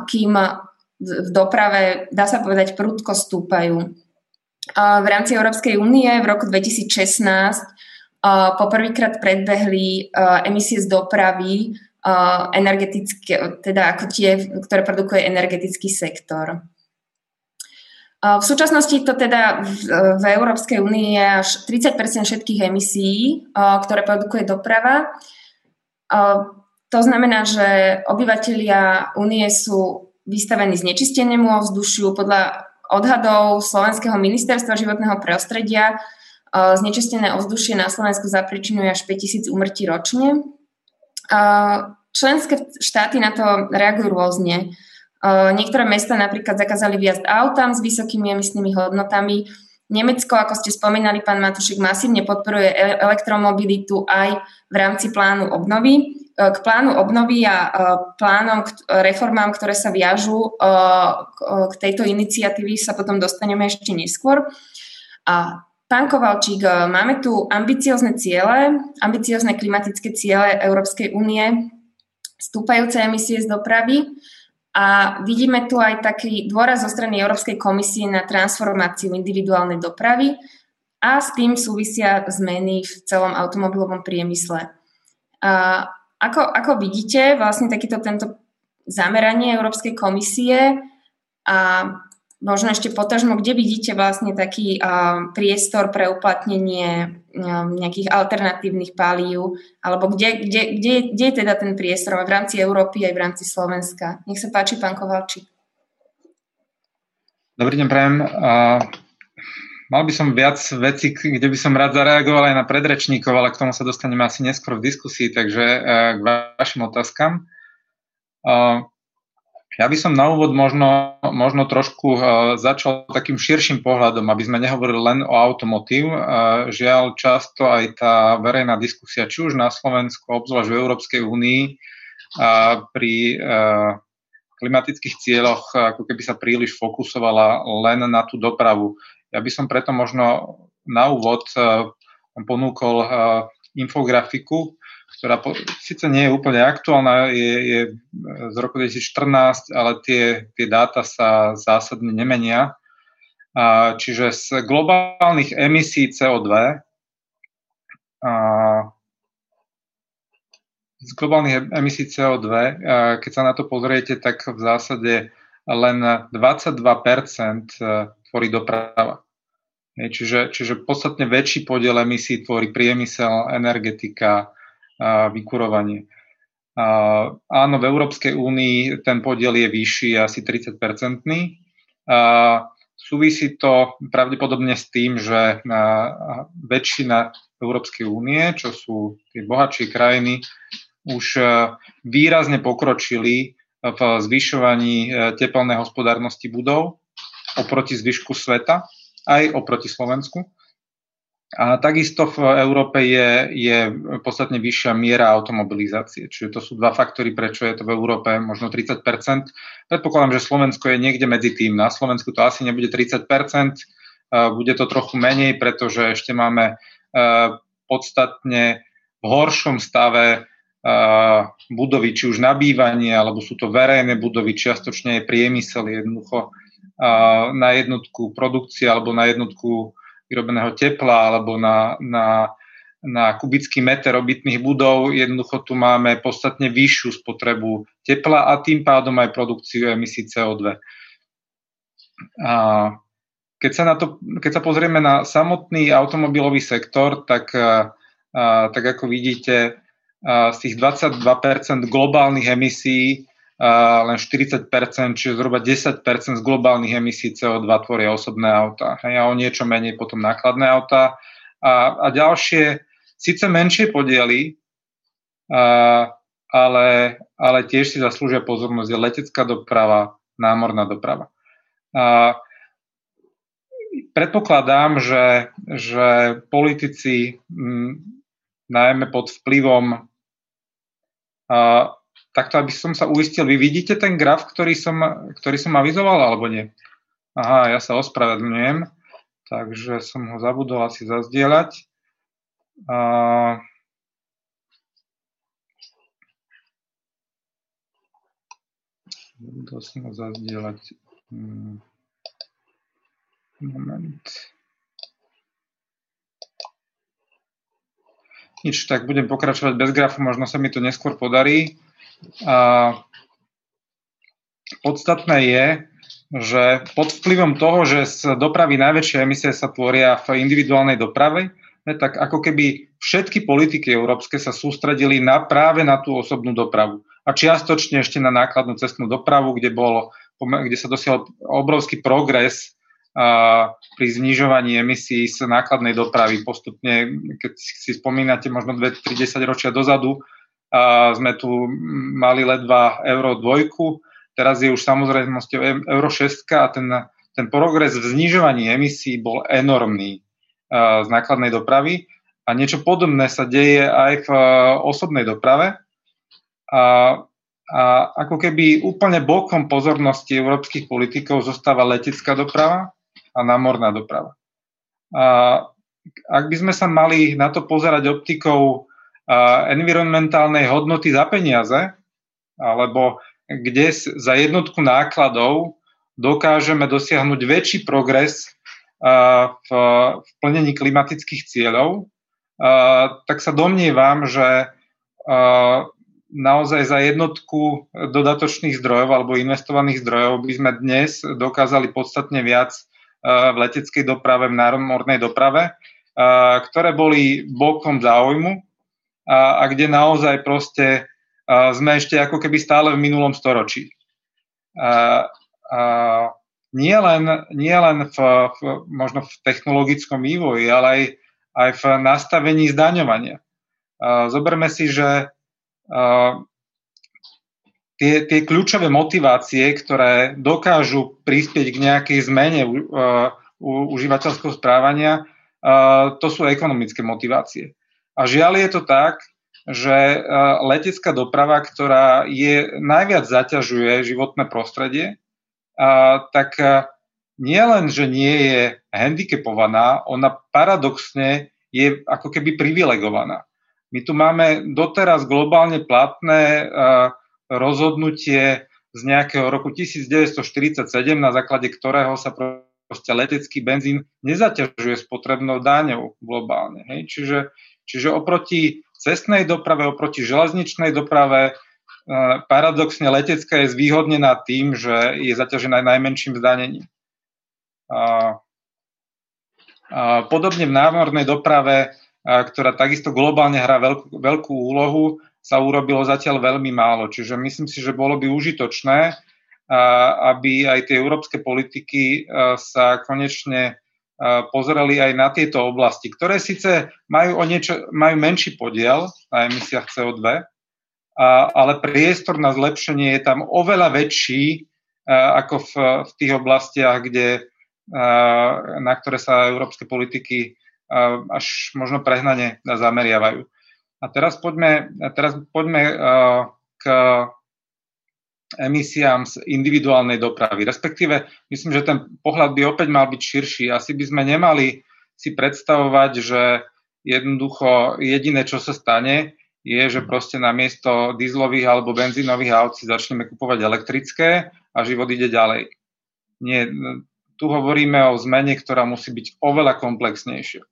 kým v doprave, dá sa povedať, prudko stúpajú. V rámci Európskej únie v roku 2016 poprvýkrát predbehli emisie z dopravy energetické, teda ako tie, ktoré produkuje energetický sektor. V súčasnosti to teda v, Európskej únii je až 30 všetkých emisí, ktoré produkuje doprava. To znamená, že obyvatelia únie sú vystavení znečistenému ovzdušiu. Podľa odhadov Slovenského ministerstva životného prostredia znečistené ovzdušie na Slovensku zapričinuje až 5000 úmrtí ročne. Členské štáty na to reagujú rôzne. Niektoré mesta napríklad zakázali viazd autám s vysokými emisnými hodnotami. Nemecko, ako ste spomínali, pán Matušik, masívne podporuje e- elektromobilitu aj v rámci plánu obnovy. E, k plánu obnovy a e, plánom, reformám, ktoré sa viažú k tejto iniciatívy, sa potom dostaneme ešte neskôr. A Pán Kovalčík, máme tu ambiciozne ciele, ambiciozne klimatické ciele Európskej únie, stúpajúce emisie z dopravy a vidíme tu aj taký dôraz zo strany Európskej komisie na transformáciu individuálnej dopravy a s tým súvisia zmeny v celom automobilovom priemysle. A ako, ako vidíte, vlastne takýto tento zameranie Európskej komisie a možno ešte potažmo, kde vidíte vlastne taký uh, priestor pre uplatnenie um, nejakých alternatívnych palív, alebo kde, kde, kde, kde je teda ten priestor v rámci Európy aj v rámci Slovenska. Nech sa páči, pán Kovalčík. Dobrý deň, prajem. Uh, mal by som viac vecí, kde by som rád zareagoval aj na predrečníkov, ale k tomu sa dostaneme asi neskôr v diskusii, takže uh, k vašim otázkam. Uh, ja by som na úvod možno, možno trošku uh, začal takým širším pohľadom, aby sme nehovorili len o automotív. Uh, žiaľ, často aj tá verejná diskusia, či už na Slovensku, obzvlášť v Európskej únii, uh, pri klimatických cieľoch ako keby sa príliš fokusovala len na tú dopravu. Ja by som preto možno na úvod ponúkol infografiku, ktorá po, síce nie je úplne aktuálna, je, je z roku 2014, ale tie, tie dáta sa zásadne nemenia. A, čiže z globálnych emisí CO2 a, z globálnych emisí CO2, a, keď sa na to pozriete, tak v zásade len 22% tvorí doprava. Čiže, čiže podstatne väčší podiel emisí tvorí priemysel, energetika, vykurovanie. Áno, v Európskej únii ten podiel je vyšší, asi 30-percentný. Súvisí to pravdepodobne s tým, že väčšina Európskej únie, čo sú tie bohatšie krajiny, už výrazne pokročili v zvyšovaní e, teplnej hospodárnosti budov oproti zvyšku sveta, aj oproti Slovensku. A takisto v Európe je, je podstatne vyššia miera automobilizácie. Čiže to sú dva faktory, prečo je to v Európe možno 30% Predpokladám, že Slovensko je niekde medzi tým. Na Slovensku to asi nebude 30% bude to trochu menej, pretože ešte máme e, podstatne v horšom stave budovy, či už nabývanie, alebo sú to verejné budovy, čiastočne je priemysel jednoducho na jednotku produkcie alebo na jednotku vyrobeného tepla alebo na, na, na kubický meter obytných budov. Jednoducho tu máme podstatne vyššiu spotrebu tepla a tým pádom aj produkciu emisí CO2. A keď sa, na to, keď sa pozrieme na samotný automobilový sektor, tak, tak ako vidíte, z tých 22% globálnych emisí len 40%, čiže zhruba 10% z globálnych emisí CO2 tvoria osobné autá. A o niečo menej potom nákladné autá. A, a ďalšie, síce menšie podiely, a, ale, ale tiež si zaslúžia pozornosť, je letecká doprava, námorná doprava. A, predpokladám, že, že politici m, najmä pod vplyvom a, takto, aby som sa uistil, vy vidíte ten graf, ktorý som, ktorý som avizoval, alebo nie? Aha, ja sa ospravedlňujem, takže som ho zabudol asi zazdieľať. A... Zabudol som ho zazdieľať. Hmm. Moment. Nič, tak budem pokračovať bez grafu, možno sa mi to neskôr podarí. Podstatné je, že pod vplyvom toho, že z dopravy najväčšie emisie sa tvoria v individuálnej doprave, tak ako keby všetky politiky európske sa sústredili na, práve na tú osobnú dopravu. A čiastočne ešte na nákladnú cestnú dopravu, kde, bol, kde sa dosiahol obrovský progres pri znižovaní emisí z nákladnej dopravy. Postupne, keď si spomínate možno 2-30 ročia dozadu, a sme tu mali ledva Euro 2, teraz je už samozrejme Euro 6 a ten, ten progres v znižovaní emisí bol enormný z nákladnej dopravy a niečo podobné sa deje aj v osobnej doprave. A, a ako keby úplne bokom pozornosti európskych politikov zostáva letecká doprava a námorná doprava. A ak by sme sa mali na to pozerať optikou environmentálnej hodnoty za peniaze, alebo kde za jednotku nákladov dokážeme dosiahnuť väčší progres v, v plnení klimatických cieľov, tak sa domnievam, že naozaj za jednotku dodatočných zdrojov alebo investovaných zdrojov by sme dnes dokázali podstatne viac v leteckej doprave, v národnej doprave, ktoré boli bokom záujmu a, a kde naozaj proste a, sme ešte ako keby stále v minulom storočí. A, a nie len, nie len v, v, možno v technologickom vývoji, ale aj, aj v nastavení zdaňovania. A, zoberme si, že a, tie, tie kľúčové motivácie, ktoré dokážu prispieť k nejakej zmene u, u užívateľského správania, a, to sú ekonomické motivácie. A žiaľ je to tak, že e, letecká doprava, ktorá je najviac zaťažuje životné prostredie, tak e, nie len, že nie je handicapovaná, ona paradoxne je ako keby privilegovaná. My tu máme doteraz globálne platné e, rozhodnutie z nejakého roku 1947, na základe ktorého sa proste letecký benzín nezaťažuje spotrebnou dáňou globálne. Hej? Čiže Čiže oproti cestnej doprave, oproti železničnej doprave, e, paradoxne letecká je zvýhodnená tým, že je zaťažená najmenším zdanením. Podobne v námornej doprave ktorá takisto globálne hrá veľkú, veľkú úlohu, sa urobilo zatiaľ veľmi málo. Čiže myslím si, že bolo by užitočné, aby aj tie európske politiky sa konečne pozerali aj na tieto oblasti, ktoré síce majú, o niečo, majú menší podiel na emisiách CO2, ale priestor na zlepšenie je tam oveľa väčší ako v, v tých oblastiach, kde, na ktoré sa európske politiky až možno prehnane zameriavajú. A teraz poďme, teraz poďme k emisiám z individuálnej dopravy. Respektíve, myslím, že ten pohľad by opäť mal byť širší. Asi by sme nemali si predstavovať, že jednoducho jediné, čo sa stane, je, že proste namiesto dízlových alebo benzínových aut si začneme kupovať elektrické a život ide ďalej. Nie, tu hovoríme o zmene, ktorá musí byť oveľa komplexnejšia.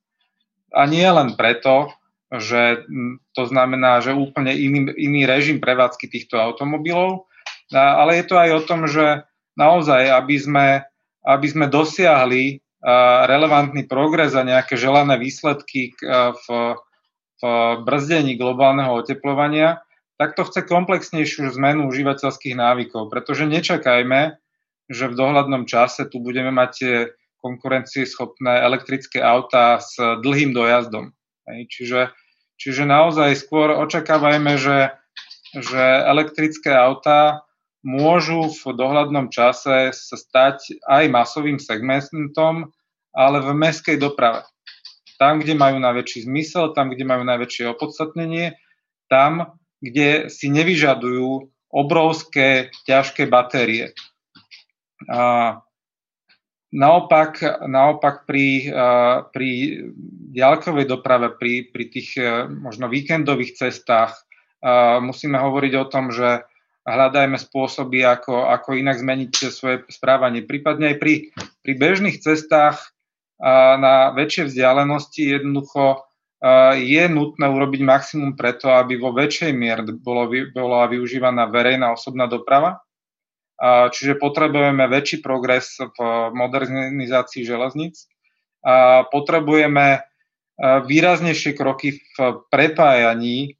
A nie len preto, že to znamená, že úplne iný, iný režim prevádzky týchto automobilov, ale je to aj o tom, že naozaj, aby sme, aby sme dosiahli relevantný progres a nejaké želané výsledky v, v brzdení globálneho oteplovania, tak to chce komplexnejšiu zmenu užívateľských návykov, pretože nečakajme, že v dohľadnom čase tu budeme mať tie konkurencieschopné elektrické autá s dlhým dojazdom. Čiže, čiže naozaj skôr očakávajme, že, že elektrické autá môžu v dohľadnom čase sa stať aj masovým segmentom, ale v meskej doprave. Tam, kde majú najväčší zmysel, tam, kde majú najväčšie opodstatnenie, tam, kde si nevyžadujú obrovské, ťažké batérie. A naopak, naopak pri, pri ďalkovej doprave, pri, pri tých možno víkendových cestách musíme hovoriť o tom, že hľadajme spôsoby, ako, ako inak zmeniť svoje správanie. Prípadne aj pri, pri bežných cestách a na väčšie vzdialenosti jednoducho je nutné urobiť maximum preto, aby vo väčšej mier bolo, bola využívaná verejná osobná doprava. Čiže potrebujeme väčší progres v modernizácii železníc. Potrebujeme výraznejšie kroky v prepájaní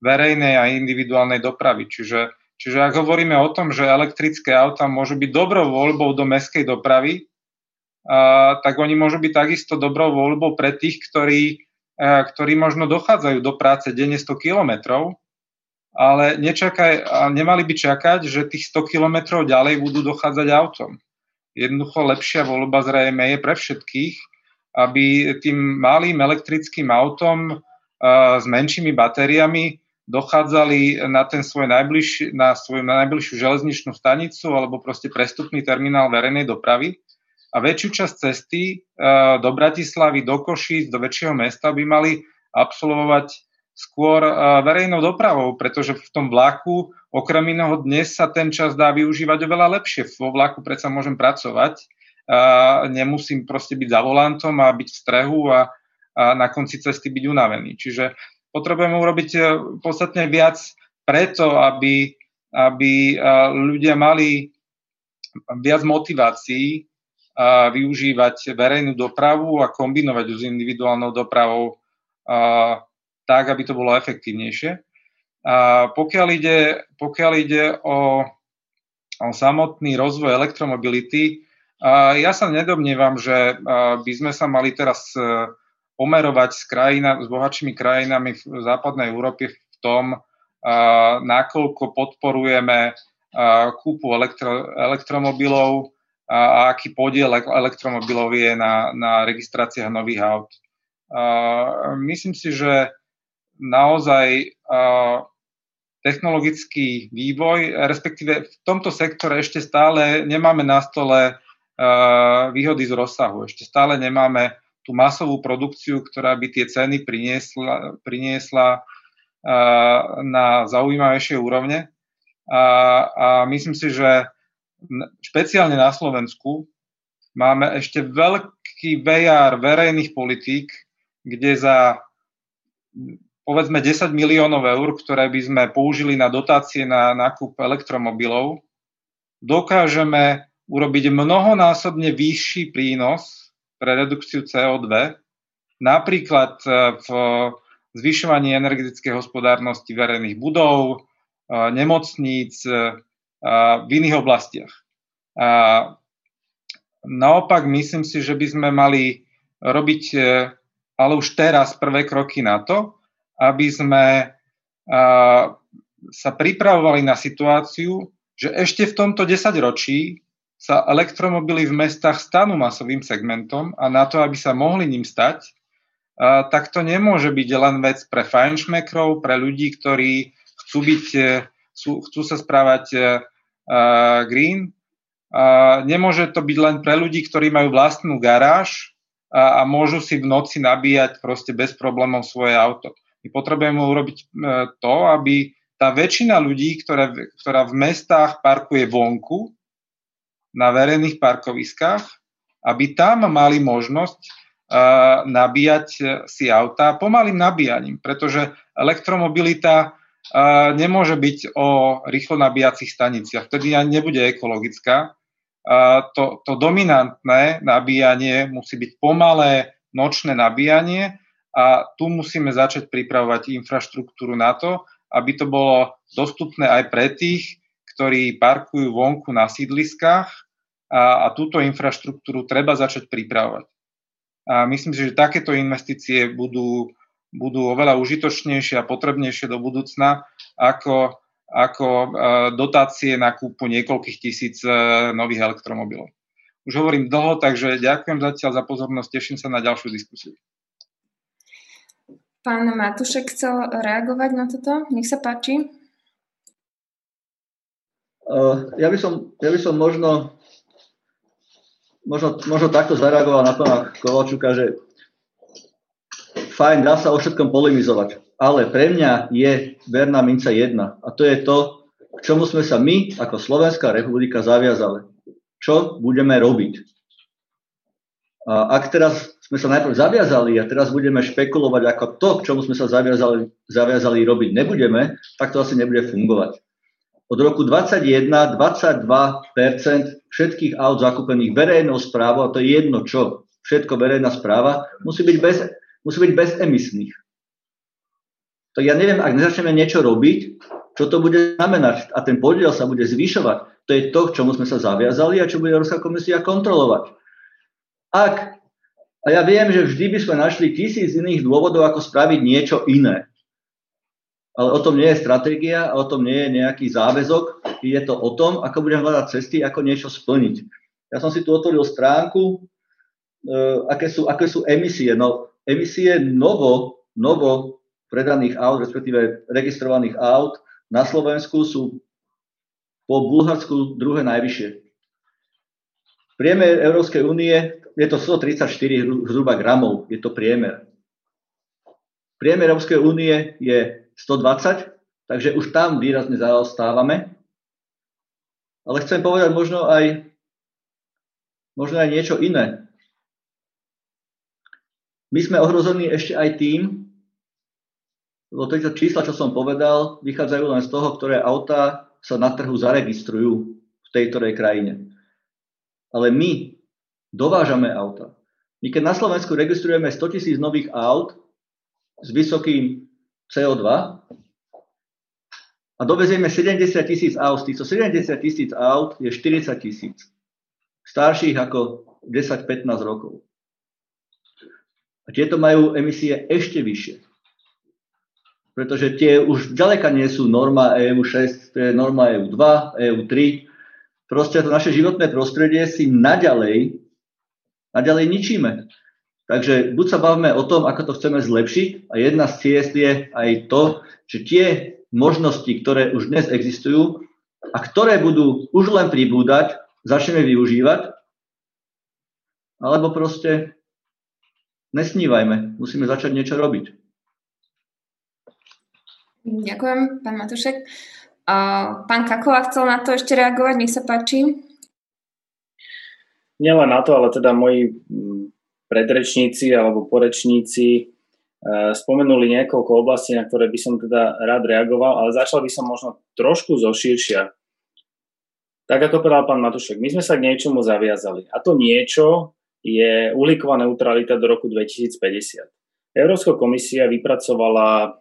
verejnej a individuálnej dopravy. Čiže, čiže ak hovoríme o tom, že elektrické auta môžu byť dobrou voľbou do mestskej dopravy, a, tak oni môžu byť takisto dobrou voľbou pre tých, ktorí, a, ktorí možno dochádzajú do práce denne 100 kilometrov, ale nečakaj, nemali by čakať, že tých 100 kilometrov ďalej budú dochádzať autom. Jednoducho lepšia voľba zrejme je pre všetkých, aby tým malým elektrickým autom s menšími batériami dochádzali na ten svoj najbližší, na svoju najbližšiu železničnú stanicu alebo proste prestupný terminál verejnej dopravy a väčšiu časť cesty uh, do Bratislavy, do Košíc, do väčšieho mesta by mali absolvovať skôr uh, verejnou dopravou, pretože v tom vlaku okrem iného dnes sa ten čas dá využívať oveľa lepšie. Vo vlaku predsa môžem pracovať, uh, nemusím proste byť za volantom a byť v strehu a, a na konci cesty byť unavený. Čiže potrebujeme urobiť eh, podstatne viac preto, aby, aby eh, ľudia mali viac motivácií eh, využívať verejnú dopravu a kombinovať ju s individuálnou dopravou tak, aby to bolo efektívnejšie. Pokiaľ ide, pokiaľ ide o, o samotný rozvoj elektromobility, ja sa nedomnievam, že by sme sa mali teraz pomerovať s, krajina, s bohatšími krajinami v západnej Európe v tom, nakoľko podporujeme kúpu elektro, elektromobilov a, aký podiel elektromobilov je na, na registráciách nových aut. Myslím si, že naozaj technologický vývoj, respektíve v tomto sektore ešte stále nemáme na stole výhody z rozsahu. Ešte stále nemáme tú masovú produkciu, ktorá by tie ceny priniesla, priniesla na zaujímavejšie úrovne. A, a myslím si, že špeciálne na Slovensku máme ešte veľký VR verejných politík, kde za povedzme 10 miliónov eur, ktoré by sme použili na dotácie na nákup elektromobilov, dokážeme urobiť mnohonásobne vyšší prínos pre redukciu CO2 napríklad v zvyšovaní energetickej hospodárnosti verejných budov, nemocníc, v iných oblastiach. Naopak myslím si, že by sme mali robiť ale už teraz prvé kroky na to, aby sme sa pripravovali na situáciu, že ešte v tomto desaťročí sa elektromobily v mestách stanú masovým segmentom a na to, aby sa mohli ním stať, tak to nemôže byť len vec pre fajnšmekrov, pre ľudí, ktorí chcú, byť, chcú, chcú sa správať green. Nemôže to byť len pre ľudí, ktorí majú vlastnú garáž a, môžu si v noci nabíjať proste bez problémov svoje auto. My potrebujeme urobiť e, to, aby tá väčšina ľudí, ktorá v mestách parkuje vonku, na verejných parkoviskách, aby tam mali možnosť uh, nabíjať si auta pomalým nabíjaním, pretože elektromobilita uh, nemôže byť o rýchlo nabíjacích staniciach, vtedy ani nebude ekologická. Uh, to, to dominantné nabíjanie musí byť pomalé nočné nabíjanie a tu musíme začať pripravovať infraštruktúru na to, aby to bolo dostupné aj pre tých, ktorí parkujú vonku na sídliskách a, a túto infraštruktúru treba začať pripravovať. A myslím si, že takéto investície budú, budú oveľa užitočnejšie a potrebnejšie do budúcna ako, ako e, dotácie na kúpu niekoľkých tisíc e, nových elektromobilov. Už hovorím dlho, takže ďakujem zatiaľ za pozornosť, teším sa na ďalšiu diskusiu. Pán Matušek chcel reagovať na toto. Nech sa páči. Uh, ja, by som, ja by som možno, možno, možno takto zareagoval na pána Kovalčuka, že fajn, dá sa o všetkom polemizovať, ale pre mňa je verná minca jedna a to je to, k čomu sme sa my ako Slovenská republika zaviazali. Čo budeme robiť? A ak teraz sme sa najprv zaviazali a teraz budeme špekulovať, ako to, k čomu sme sa zaviazali, zaviazali robiť nebudeme, tak to asi nebude fungovať. Od roku 2021 22% všetkých aut zakúpených verejnou správou, a to je jedno čo, všetko verejná správa, musí byť, bez, musí byť bezemisných. Tak ja neviem, ak nezačneme niečo robiť, čo to bude znamenať a ten podiel sa bude zvyšovať. To je to, k čomu sme sa zaviazali a čo bude Európska komisia kontrolovať. Ak a ja viem, že vždy by sme našli tisíc iných dôvodov, ako spraviť niečo iné. Ale o tom nie je stratégia o tom nie je nejaký záväzok. Je to o tom, ako budem hľadať cesty, ako niečo splniť. Ja som si tu otvoril stránku, uh, aké, sú, aké sú emisie. No, emisie novo, novo predaných aut, respektíve registrovaných aut na Slovensku sú po Bulharsku druhé najvyššie. Priemer Európskej únie je to 134 zhruba gramov, je to priemer. Priemer Európskej únie je 120, takže už tam výrazne zaostávame. Ale chcem povedať možno aj, možno aj niečo iné. My sme ohrození ešte aj tým, lebo tieto čísla, čo som povedal, vychádzajú len z toho, ktoré autá sa na trhu zaregistrujú v tej ktorej krajine. Ale my dovážame auta. My keď na Slovensku registrujeme 100 tisíc nových aut s vysokým CO2 a dovezieme 70 tisíc aut, z týchto 70 tisíc aut je 40 tisíc starších ako 10-15 rokov. A tieto majú emisie ešte vyššie. Pretože tie už ďaleka nie sú norma EU6, to je norma EU2, EU3. Proste to naše životné prostredie si naďalej ďalej ničíme. Takže buď sa bavíme o tom, ako to chceme zlepšiť a jedna z ciest je aj to, že tie možnosti, ktoré už dnes existujú a ktoré budú už len pribúdať, začneme využívať, alebo proste nesnívajme, musíme začať niečo robiť. Ďakujem, pán Matušek. Pán Kakola chcel na to ešte reagovať, nech sa páči nielen na to, ale teda moji predrečníci alebo porečníci e, spomenuli niekoľko oblastí, na ktoré by som teda rád reagoval, ale začal by som možno trošku zoširšia. Tak ako povedal pán Matušek, my sme sa k niečomu zaviazali. A to niečo je uhlíková neutralita do roku 2050. Európska komisia vypracovala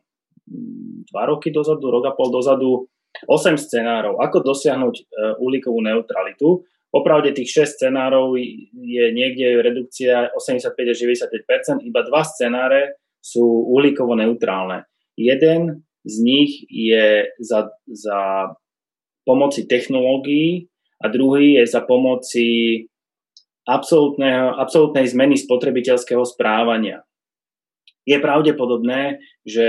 mm, dva roky dozadu, rok a pol dozadu 8 scenárov, ako dosiahnuť e, uhlíkovú neutralitu. Popravde tých 6 scenárov je niekde redukcia 85 až 95% iba dva scenáre sú uhlíkovo neutrálne. Jeden z nich je za, za pomoci technológií a druhý je za pomoci absolútnej zmeny spotrebiteľského správania. Je pravdepodobné, že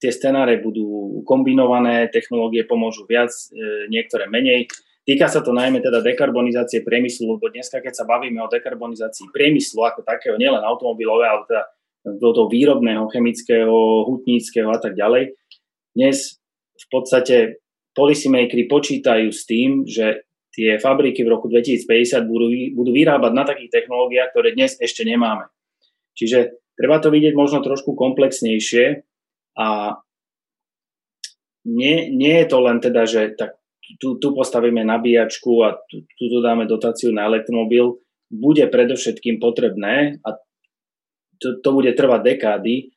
tie scenáre budú kombinované, technológie pomôžu viac, e, niektoré menej. Týka sa to najmä teda dekarbonizácie priemyslu, lebo dneska, keď sa bavíme o dekarbonizácii priemyslu ako takého, nielen automobilové, ale teda do toho výrobného, chemického, hutníckého a tak ďalej, dnes v podstate policymakeri počítajú s tým, že tie fabriky v roku 2050 budú, budú vyrábať na takých technológiách, ktoré dnes ešte nemáme. Čiže treba to vidieť možno trošku komplexnejšie a nie, nie je to len teda, že tak tu, tu postavíme nabíjačku a tu, tu dáme dotáciu na elektromobil, bude predovšetkým potrebné a to, to bude trvať dekády,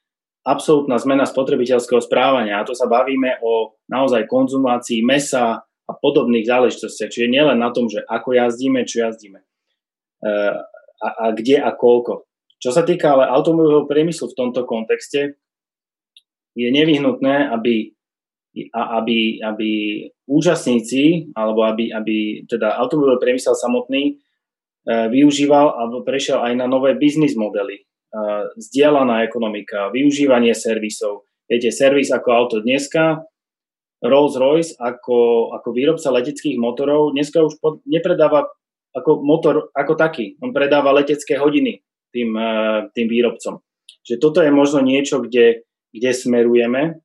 absolútna zmena spotrebiteľského správania. A to sa bavíme o naozaj konzumácii mesa a podobných záležitostiach. Čiže nielen na tom, že ako jazdíme, čo jazdíme. E, a, a kde a koľko. Čo sa týka ale automobilového priemyslu v tomto kontexte, je nevyhnutné, aby, aby, aby účastníci, alebo aby, aby teda automobilový priemysel samotný e, využíval alebo prešiel aj na nové biznis modely zdieľaná ekonomika, využívanie servisov. Viete, servis ako auto dneska, Rolls-Royce ako, ako výrobca leteckých motorov dneska už pod, nepredáva ako motor ako taký. On predáva letecké hodiny tým, e, tým výrobcom. Že toto je možno niečo, kde, kde smerujeme.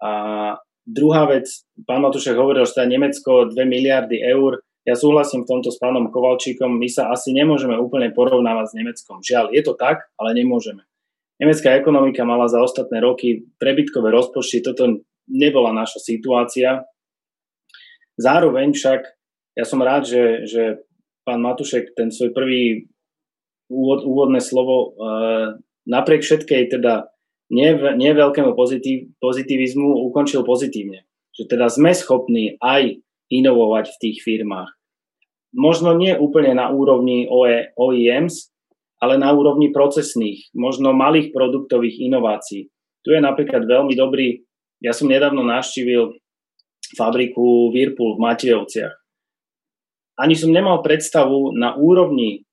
A druhá vec, pán Matušek hovoril, že teda Nemecko 2 miliardy eur ja súhlasím v tomto s pánom Kovalčíkom, my sa asi nemôžeme úplne porovnávať s Nemeckom. Žiaľ, je to tak, ale nemôžeme. Nemecká ekonomika mala za ostatné roky prebytkové rozpočty, toto nebola naša situácia. Zároveň však, ja som rád, že, že pán Matušek ten svoj prvý úvod, úvodné slovo e, napriek všetkej teda nie, veľkému pozitív, pozitivizmu ukončil pozitívne. Že teda sme schopní aj inovovať v tých firmách. Možno nie úplne na úrovni OEMs, ale na úrovni procesných, možno malých produktových inovácií. Tu je napríklad veľmi dobrý, ja som nedávno navštívil fabriku Whirlpool v Matejovciach. Ani som nemal predstavu na úrovni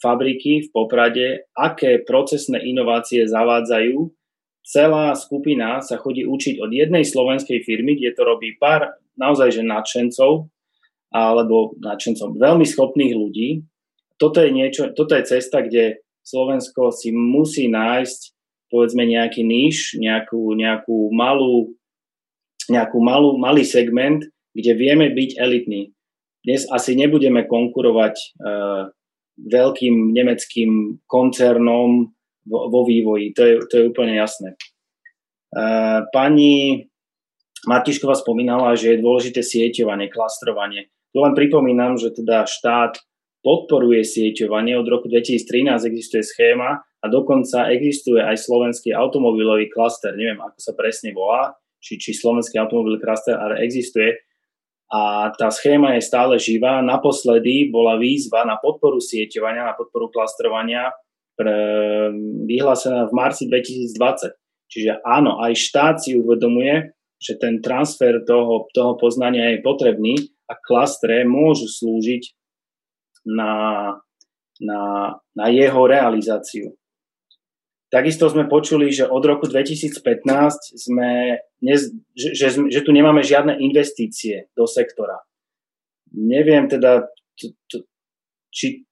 fabriky v Poprade, aké procesné inovácie zavádzajú. Celá skupina sa chodí učiť od jednej slovenskej firmy, kde to robí pár naozaj že nadšencov alebo nadšencov veľmi schopných ľudí. Toto je, niečo, toto je cesta, kde Slovensko si musí nájsť povedzme nejaký níž, nejakú, nejakú malú, nejakú malú, malý segment, kde vieme byť elitní. Dnes asi nebudeme konkurovať uh, veľkým nemeckým koncernom vo, vo vývoji. To je, to je úplne jasné. Uh, pani Martišková spomínala, že je dôležité sieťovanie, klastrovanie. Tu len pripomínam, že teda štát podporuje sieťovanie. Od roku 2013 existuje schéma a dokonca existuje aj slovenský automobilový klaster. Neviem, ako sa presne volá, či, či slovenský automobilový klaster, ale existuje. A tá schéma je stále živá. Naposledy bola výzva na podporu sieťovania, na podporu klastrovania pre, vyhlásená v marci 2020. Čiže áno, aj štát si uvedomuje, že ten transfer toho, toho poznania je potrebný a klastre môžu slúžiť na, na, na jeho realizáciu. Takisto sme počuli, že od roku 2015 sme, ne, že, že, že tu nemáme žiadne investície do sektora. Neviem teda, to, to, či,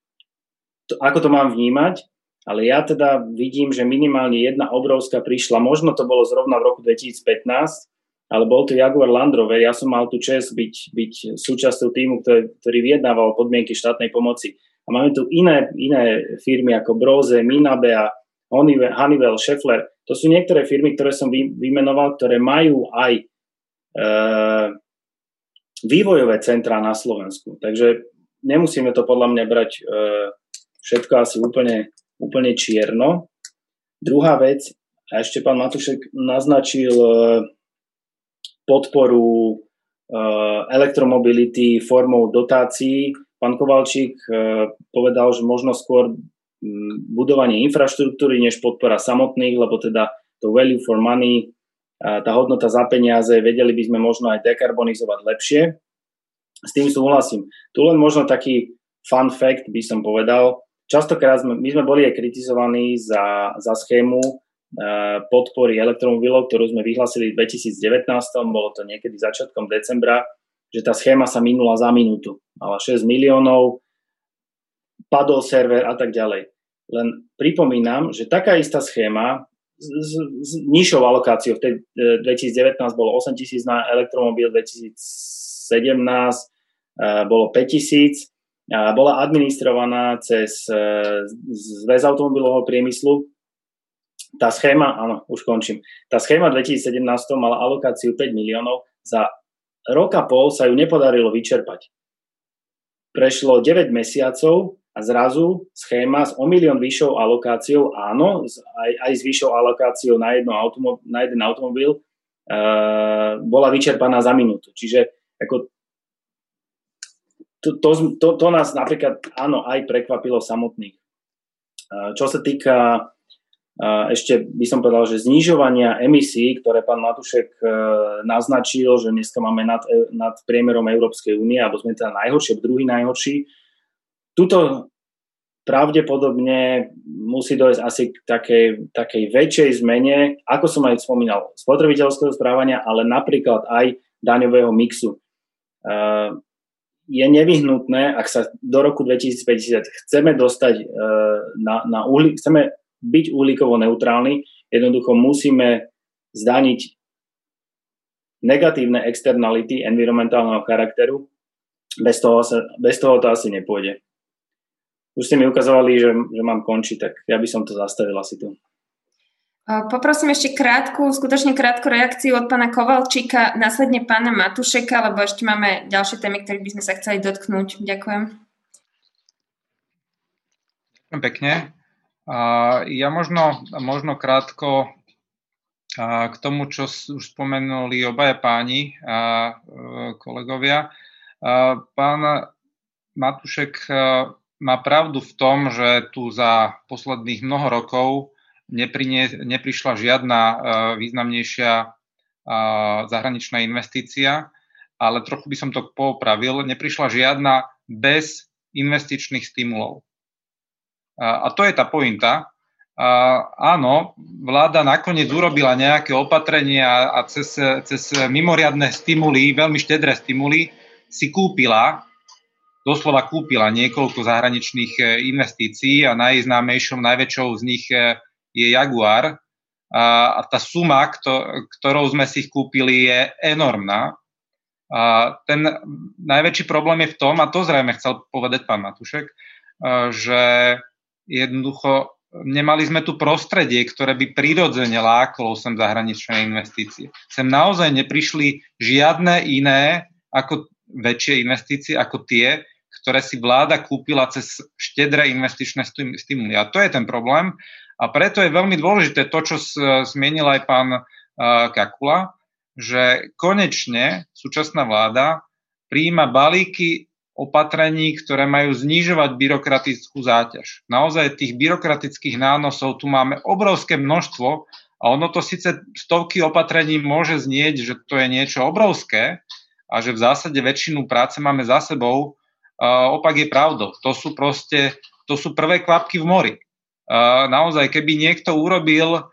to, ako to mám vnímať, ale ja teda vidím, že minimálne jedna obrovská prišla, možno to bolo zrovna v roku 2015, ale bol to Jaguar Land Rover. Ja som mal tu čest byť, byť súčasťou týmu, ktorý, ktorý vyjednával podmienky štátnej pomoci. A máme tu iné, iné firmy ako Broze, Minabea, Honeywell, Schaeffler. To sú niektoré firmy, ktoré som vy, vymenoval, ktoré majú aj e, vývojové centrá na Slovensku. Takže nemusíme to podľa mňa brať e, všetko asi úplne, úplne čierno. Druhá vec, a ešte pán Matušek naznačil e, podporu e, elektromobility formou dotácií. Pán Kovalčík e, povedal, že možno skôr budovanie infraštruktúry než podpora samotných, lebo teda to value for money, tá hodnota za peniaze, vedeli by sme možno aj dekarbonizovať lepšie. S tým súhlasím. Tu len možno taký fun fact by som povedal. Častokrát sme, my sme boli aj kritizovaní za, za schému Eh, podpory elektromobilov, ktorú sme vyhlasili v 2019, bolo to niekedy začiatkom decembra, že tá schéma sa minula za minútu. Mala 6 miliónov, padol server a tak ďalej. Len pripomínam, že taká istá schéma s, s, s nižšou alokáciou, v tej 2019 eh, bolo 8 tisíc na elektromobil, 2017 eh, bolo 5 tisíc, bola administrovaná cez zväz automobilového priemyslu, tá schéma, áno, už končím, tá schéma 2017 mala alokáciu 5 miliónov, za rok pol sa ju nepodarilo vyčerpať. Prešlo 9 mesiacov a zrazu schéma s o milión vyššou alokáciou, áno, aj, aj s vyššou alokáciou na, jedno automo- na jeden automobil, uh, bola vyčerpaná za minútu. Čiže ako to, to, to, nás napríklad, áno, aj prekvapilo samotných. Čo sa týka ešte by som povedal, že znižovania emisí, ktoré pán Matušek e, naznačil, že dneska máme nad, e, nad priemerom Európskej únie, alebo sme teda najhorší, druhý najhorší, tuto pravdepodobne musí dojsť asi k takej, takej väčšej zmene, ako som aj spomínal, spotrebiteľského správania, ale napríklad aj daňového mixu. E, je nevyhnutné, ak sa do roku 2050 chceme dostať na, na uhli, chceme byť uhlíkovo neutrálny, jednoducho musíme zdaniť negatívne externality environmentálneho charakteru, bez toho, sa, bez toho to asi nepôjde. Už ste mi ukazovali, že, že mám končiť, tak ja by som to zastavil asi tu. Poprosím ešte krátku, skutočne krátku reakciu od pána Kovalčíka, následne pána Matušeka, lebo ešte máme ďalšie témy, ktorých by sme sa chceli dotknúť. Ďakujem. Ďakujem pekne. Ja možno, možno krátko k tomu, čo už spomenuli obaja páni a e, kolegovia. Pán Matušek e, má pravdu v tom, že tu za posledných mnoho rokov neprinie, neprišla žiadna e, významnejšia zahraničná investícia, ale trochu by som to popravil, neprišla žiadna bez investičných stimulov. A, a to je tá pointa. A, áno, vláda nakoniec urobila nejaké opatrenia a cez, cez mimoriadne stimuly, veľmi štedré stimuly, si kúpila, doslova kúpila niekoľko zahraničných e, investícií a najznámejšou, najväčšou z nich e, je Jaguar. A, tá suma, ktorou sme si ich kúpili, je enormná. A ten najväčší problém je v tom, a to zrejme chcel povedať pán Matušek, že jednoducho nemali sme tu prostredie, ktoré by prirodzene láklo sem zahraničné investície. Sem naozaj neprišli žiadne iné ako väčšie investície ako tie, ktoré si vláda kúpila cez štedré investičné stimuly. A to je ten problém. A preto je veľmi dôležité to, čo zmienil aj pán Kakula, že konečne súčasná vláda príjima balíky opatrení, ktoré majú znižovať byrokratickú záťaž. Naozaj tých byrokratických nánosov tu máme obrovské množstvo a ono to síce stovky opatrení môže znieť, že to je niečo obrovské a že v zásade väčšinu práce máme za sebou. opak je pravdou. To sú proste, to sú prvé kvapky v mori. Naozaj, keby niekto urobil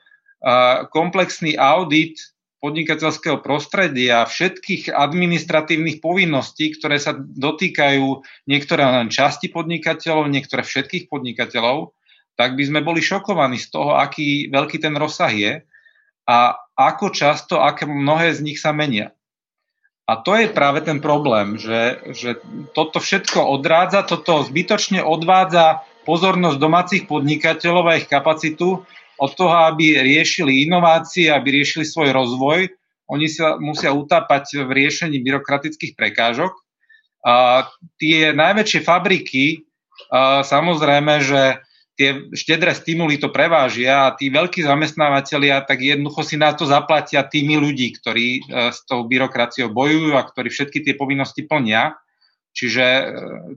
komplexný audit podnikateľského prostredia, všetkých administratívnych povinností, ktoré sa dotýkajú niektoré len časti podnikateľov, niektoré všetkých podnikateľov, tak by sme boli šokovaní z toho, aký veľký ten rozsah je a ako často, aké mnohé z nich sa menia. A to je práve ten problém, že, že toto všetko odrádza, toto zbytočne odvádza pozornosť domácich podnikateľov a ich kapacitu od toho, aby riešili inovácie, aby riešili svoj rozvoj. Oni sa musia utápať v riešení byrokratických prekážok. A tie najväčšie fabriky samozrejme, že tie štedré stimuly to prevážia a tí veľkí zamestnávateľia tak jednoducho si na to zaplatia tými ľudí, ktorí s tou byrokraciou bojujú a ktorí všetky tie povinnosti plnia. Čiže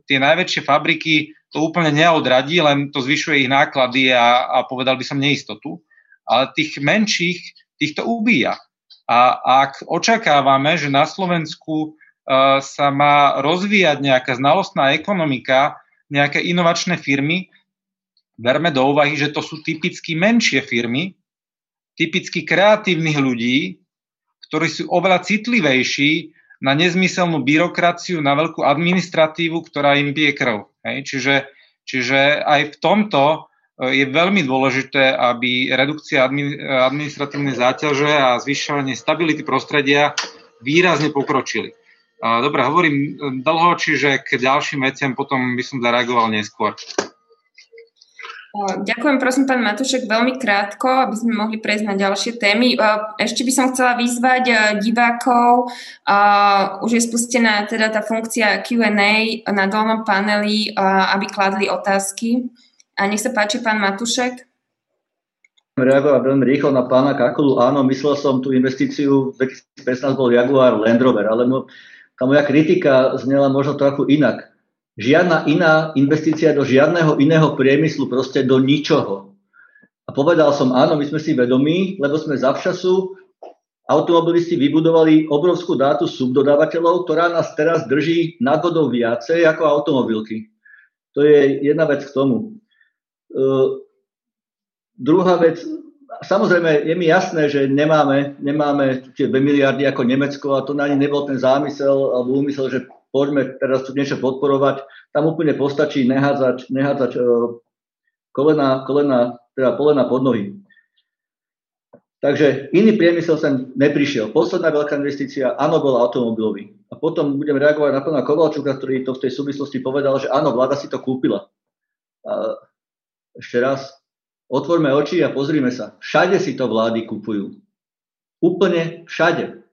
tie najväčšie fabriky to úplne neodradí, len to zvyšuje ich náklady a, a povedal by som neistotu. Ale tých menších, týchto ubíja. A ak očakávame, že na Slovensku uh, sa má rozvíjať nejaká znalostná ekonomika, nejaké inovačné firmy, berme do úvahy, že to sú typicky menšie firmy, typicky kreatívnych ľudí, ktorí sú oveľa citlivejší na nezmyselnú byrokraciu, na veľkú administratívu, ktorá im pije krv. Hej? Čiže, čiže aj v tomto je veľmi dôležité, aby redukcia administratívnej záťaže a zvyšovanie stability prostredia výrazne pokročili. Dobre, hovorím dlho, čiže k ďalším veciam potom by som zareagoval neskôr. Ďakujem, prosím, pán Matušek, veľmi krátko, aby sme mohli prejsť na ďalšie témy. Ešte by som chcela vyzvať e, divákov, už je spustená teda tá funkcia Q&A na dolnom paneli, aby kladli otázky. A nech sa páči, pán Matušek. Reagovať veľmi rýchlo na pána Kakulu. Áno, myslel som tú investíciu, v 2015 bol Jaguar Land Rover, ale tá moja kritika znela možno trochu inak. Žiadna iná investícia do žiadneho iného priemyslu, proste do ničoho. A povedal som, áno, my sme si vedomí, lebo sme zavčasu automobilisti vybudovali obrovskú dátu subdodávateľov, ktorá nás teraz drží nad vodou viacej ako automobilky. To je jedna vec k tomu. Uh, druhá vec, samozrejme je mi jasné, že nemáme, nemáme tie 2 miliardy ako Nemecko a to ani nebol ten zámysel alebo úmysel, že poďme teraz tu niečo podporovať. Tam úplne postačí nehádzať, nehádzať uh, kolena, kolena, teda polena pod nohy. Takže iný priemysel sem neprišiel. Posledná veľká investícia, áno, bol automobilový. A potom budem reagovať na pána Kovalčuka, ktorý to v tej súvislosti povedal, že áno, vláda si to kúpila. A ešte raz, otvorme oči a pozrime sa. Všade si to vlády kupujú. Úplne všade.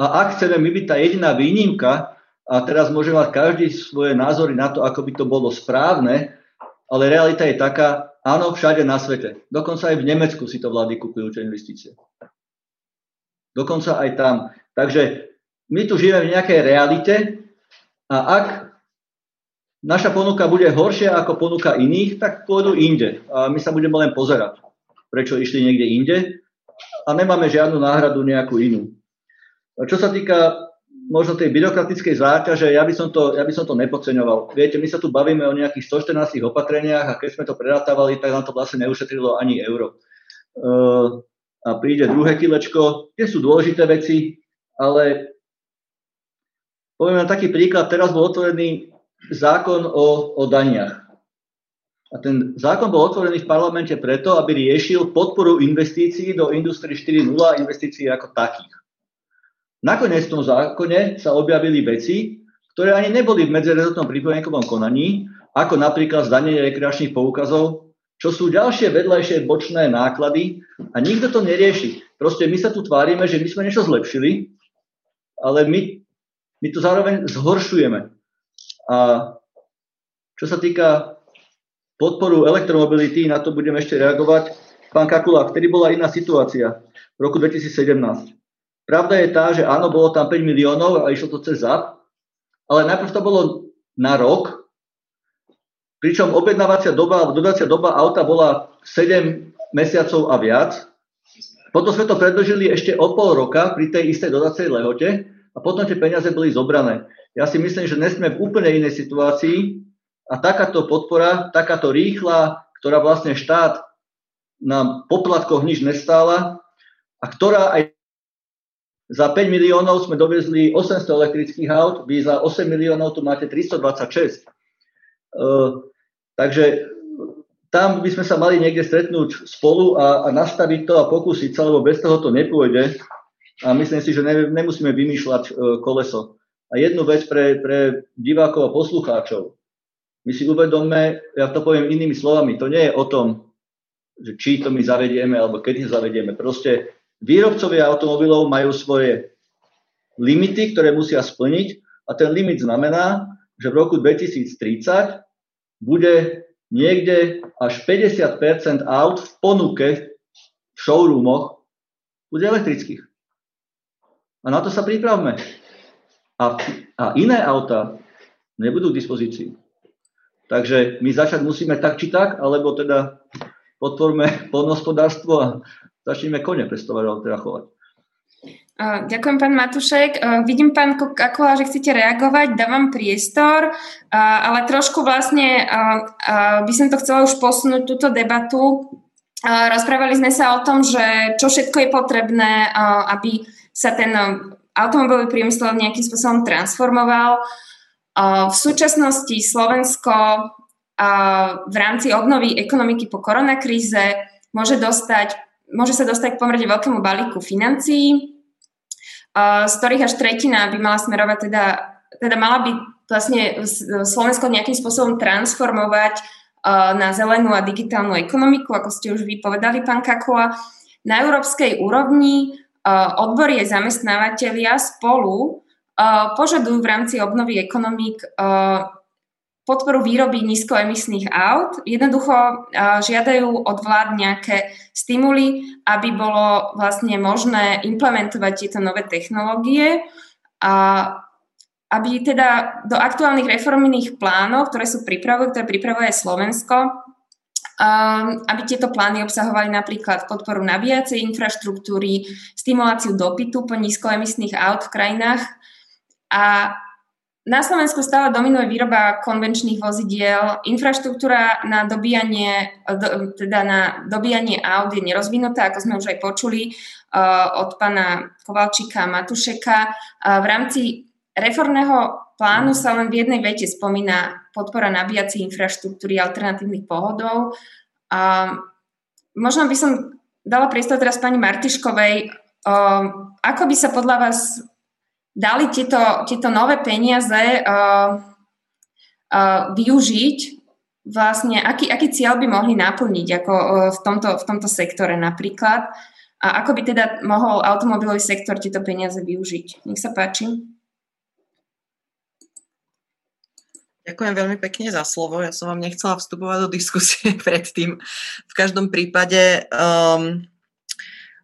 A ak chceme my byť tá jediná výnimka, a teraz môže mať každý svoje názory na to, ako by to bolo správne, ale realita je taká, áno, všade na svete. Dokonca aj v Nemecku si to vlády kupujú tie investície. Dokonca aj tam. Takže my tu žijeme v nejakej realite a ak naša ponuka bude horšia ako ponuka iných, tak pôjdu inde. A my sa budeme len pozerať, prečo išli niekde inde a nemáme žiadnu náhradu nejakú inú. Čo sa týka možno tej byrokratickej záťaže, ja by, som to, ja by som to nepodceňoval. Viete, my sa tu bavíme o nejakých 114 opatreniach a keď sme to prerátavali, tak nám to vlastne neušetrilo ani euro. Uh, a príde druhé kilečko, tie sú dôležité veci, ale poviem taký príklad, teraz bol otvorený zákon o, o daniach. A ten zákon bol otvorený v parlamente preto, aby riešil podporu investícií do Industrie 4.0 a investícií ako takých. Nakoniec v tom zákone sa objavili veci, ktoré ani neboli v medzirezortnom pripomienkovom konaní, ako napríklad zdanenie rekreačných poukazov, čo sú ďalšie vedľajšie bočné náklady a nikto to nerieši. Proste my sa tu tvárime, že my sme niečo zlepšili, ale my, my to zároveň zhoršujeme. A čo sa týka podporu elektromobility, na to budem ešte reagovať. Pán Kakula, vtedy bola iná situácia v roku 2017. Pravda je tá, že áno, bolo tam 5 miliónov a išlo to cez ZAP, ale najprv to bolo na rok, pričom objednávacia doba, dodacia doba auta bola 7 mesiacov a viac. Potom sme to predložili ešte o pol roka pri tej istej dodacej lehote a potom tie peniaze boli zobrané. Ja si myslím, že dnes sme v úplne inej situácii a takáto podpora, takáto rýchla, ktorá vlastne štát na poplatkoch nič nestála a ktorá aj za 5 miliónov sme dovezli 800 elektrických aut, vy za 8 miliónov tu máte 326. Uh, takže tam by sme sa mali niekde stretnúť spolu a, a nastaviť to a pokúsiť sa, lebo bez toho to nepôjde. A myslím si, že ne, nemusíme vymýšľať uh, koleso. A jednu vec pre, pre divákov a poslucháčov. My si uvedomme, ja to poviem inými slovami, to nie je o tom, že či to my zavedieme alebo kedy zavedieme. Proste výrobcovia automobilov majú svoje limity, ktoré musia splniť a ten limit znamená, že v roku 2030 bude niekde až 50% aut v ponuke v showroomoch bude elektrických. A na to sa pripravme. A, a iné auta nebudú k dispozícii. Takže my začať musíme tak či tak, alebo teda podporme <laughs> polnohospodárstvo a začneme kone pestovať, alebo teda chovať. Ďakujem, pán Matušek. Vidím, pán Kakola, že chcete reagovať, dávam priestor, ale trošku vlastne by som to chcela už posunúť, túto debatu. Rozprávali sme sa o tom, že čo všetko je potrebné, aby sa ten automobilový priemysel nejakým spôsobom transformoval. V súčasnosti Slovensko v rámci obnovy ekonomiky po koronakríze môže, dostať, môže sa dostať k pomerne veľkému balíku financií, z ktorých až tretina by mala smerovať teda, teda mala by vlastne Slovensko nejakým spôsobom transformovať na zelenú a digitálnu ekonomiku, ako ste už vypovedali, pán Kakula. Na európskej úrovni odbory aj zamestnávateľia spolu požadujú v rámci obnovy ekonomík podporu výroby nízkoemisných aut. Jednoducho žiadajú od vlád nejaké stimuly, aby bolo vlastne možné implementovať tieto nové technológie a aby teda do aktuálnych reformných plánov, ktoré sú pripravujú, ktoré pripravuje Slovensko, aby tieto plány obsahovali napríklad podporu nabíjacej infraštruktúry, stimuláciu dopytu po nízkoemisných aut v krajinách a na Slovensku stále dominuje výroba konvenčných vozidiel. Infraštruktúra na dobíjanie, teda na dobíjanie aut je nerozvinutá, ako sme už aj počuli uh, od pána Kovalčíka Matušeka. Uh, v rámci reformného plánu sa len v jednej vete spomína podpora nabíjacej infraštruktúry alternatívnych pohodov. Uh, možno by som dala priestor teraz pani Martiškovej. Uh, ako by sa podľa vás dali tieto, tieto nové peniaze uh, uh, využiť, vlastne aký, aký cieľ by mohli naplniť ako uh, v, tomto, v tomto sektore napríklad a ako by teda mohol automobilový sektor tieto peniaze využiť. Nech sa páči. Ďakujem veľmi pekne za slovo. Ja som vám nechcela vstupovať do diskusie <laughs> predtým. V každom prípade um,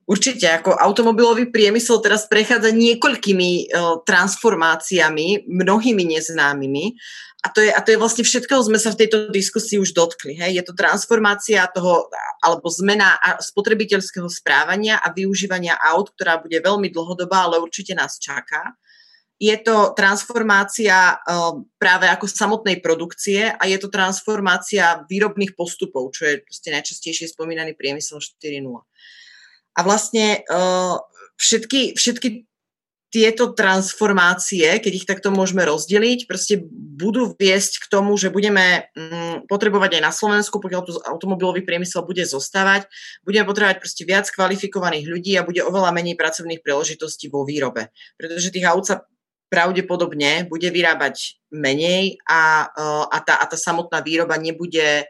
Určite, ako automobilový priemysel teraz prechádza niekoľkými uh, transformáciami, mnohými neznámymi. A to, je, a to je vlastne všetkého sme sa v tejto diskusii už dotkli. Hej? Je to transformácia toho, alebo zmena spotrebiteľského správania a využívania aut, ktorá bude veľmi dlhodobá, ale určite nás čaká. Je to transformácia uh, práve ako samotnej produkcie a je to transformácia výrobných postupov, čo je najčastejšie spomínaný priemysel 4.0. A vlastne uh, všetky, všetky tieto transformácie, keď ich takto môžeme rozdeliť, proste budú viesť k tomu, že budeme mm, potrebovať aj na Slovensku, pokiaľ tu automobilový priemysel bude zostávať, budeme potrebovať proste viac kvalifikovaných ľudí a bude oveľa menej pracovných príležitostí vo výrobe. Pretože tých aut sa pravdepodobne bude vyrábať menej a, uh, a, tá, a tá samotná výroba nebude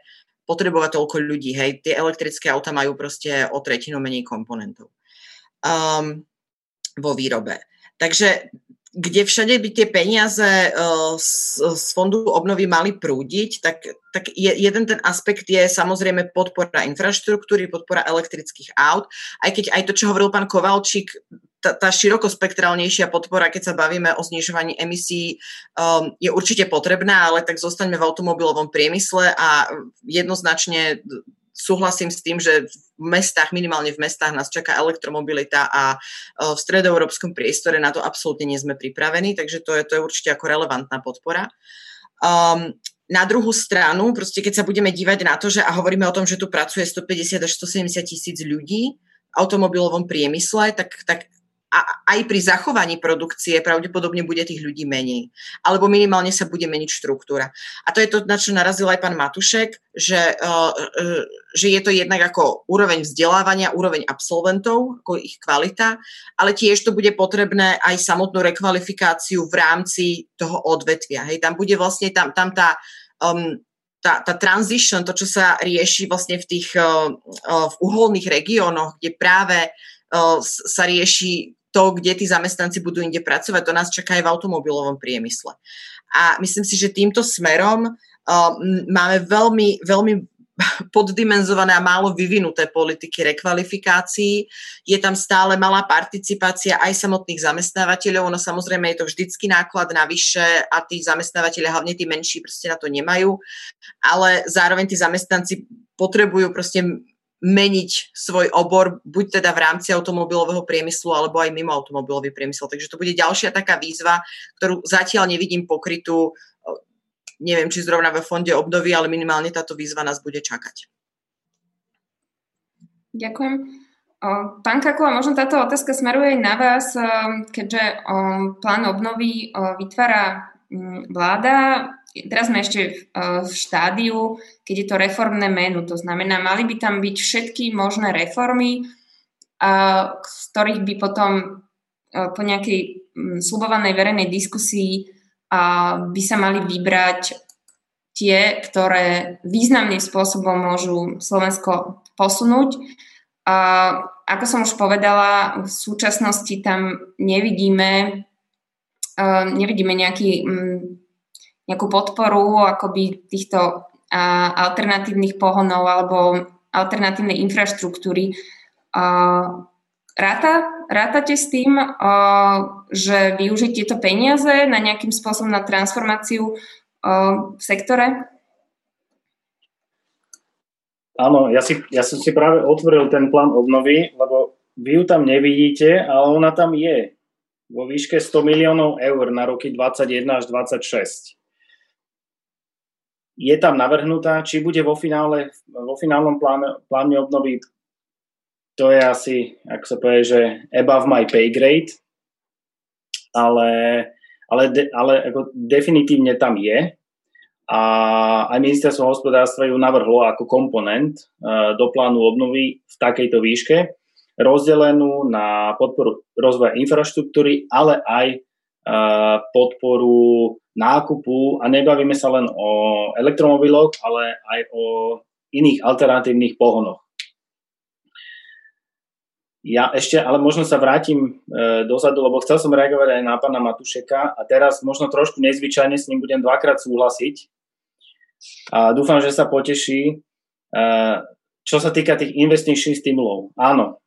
potrebovať toľko ľudí. Hej, tie elektrické auta majú proste o tretinu menej komponentov um, vo výrobe. Takže kde všade by tie peniaze uh, z, z fondu obnovy mali prúdiť, tak, tak je, jeden ten aspekt je samozrejme podpora infraštruktúry, podpora elektrických aut, aj keď aj to, čo hovoril pán Kovalčík, tá, tá širokospektrálnejšia podpora, keď sa bavíme o znižovaní emisí, um, je určite potrebná, ale tak zostaňme v automobilovom priemysle a jednoznačne súhlasím s tým, že v mestách, minimálne v mestách nás čaká elektromobilita a uh, v stredoeurópskom priestore na to absolútne nie sme pripravení, takže to je, to je určite ako relevantná podpora. Um, na druhú stranu, proste keď sa budeme dívať na to, že a hovoríme o tom, že tu pracuje 150 až 170 tisíc ľudí v automobilovom priemysle, tak, tak a aj pri zachovaní produkcie pravdepodobne bude tých ľudí menej. Alebo minimálne sa bude meniť štruktúra. A to je to, na čo narazil aj pán Matušek, že, uh, uh, že je to jednak ako úroveň vzdelávania, úroveň absolventov, ako ich kvalita, ale tiež to bude potrebné aj samotnú rekvalifikáciu v rámci toho odvetvia. Hej, tam bude vlastne tam, tam tá um, tá, tá transition, to, čo sa rieši vlastne v tých uh, uh, v uholných regiónoch, kde práve sa rieši to, kde tí zamestnanci budú inde pracovať, to nás čaká aj v automobilovom priemysle. A myslím si, že týmto smerom máme veľmi, veľmi <laughs> poddimenzované a málo vyvinuté politiky rekvalifikácií. Je tam stále malá participácia aj samotných zamestnávateľov, no samozrejme je to vždycky náklad navyše a tí zamestnávateľia, hlavne tí menší, proste na to nemajú, ale zároveň tí zamestnanci potrebujú proste meniť svoj obor, buď teda v rámci automobilového priemyslu, alebo aj mimo automobilový priemysel. Takže to bude ďalšia taká výzva, ktorú zatiaľ nevidím pokrytú neviem, či zrovna ve fonde obnovy, ale minimálne táto výzva nás bude čakať. Ďakujem. Pán Kakula, možno táto otázka smeruje aj na vás, keďže plán obnovy vytvára vláda. Teraz sme ešte v štádiu, keď je to reformné menu. To znamená, mali by tam byť všetky možné reformy, z ktorých by potom po nejakej slubovanej verejnej diskusii by sa mali vybrať tie, ktoré významným spôsobom môžu Slovensko posunúť. Ako som už povedala, v súčasnosti tam nevidíme, nevidíme nejaký, nejakú podporu akoby týchto alternatívnych pohonov alebo alternatívnej infraštruktúry. Ráta, rátate s tým, že využiť tieto peniaze na nejakým spôsobom na transformáciu v sektore? Áno, ja, si, ja som si práve otvoril ten plán obnovy, lebo vy ju tam nevidíte, ale ona tam je vo výške 100 miliónov eur na roky 21 až 26. Je tam navrhnutá, či bude vo, finále, vo finálnom pláne, pláne obnovy to je asi, ako sa povie, že above my pay grade, ale, ale, de, ale ako definitívne tam je. A aj ministerstvo hospodárstva ju navrhlo ako komponent uh, do plánu obnovy v takejto výške, rozdelenú na podporu rozvoja infraštruktúry, ale aj podporu nákupu a nebavíme sa len o elektromobiloch, ale aj o iných alternatívnych pohonoch. Ja ešte, ale možno sa vrátim e, dozadu, lebo chcel som reagovať aj na pána Matušeka a teraz možno trošku nezvyčajne s ním budem dvakrát súhlasiť. A dúfam, že sa poteší. E, čo sa týka tých investičných stimulov, áno,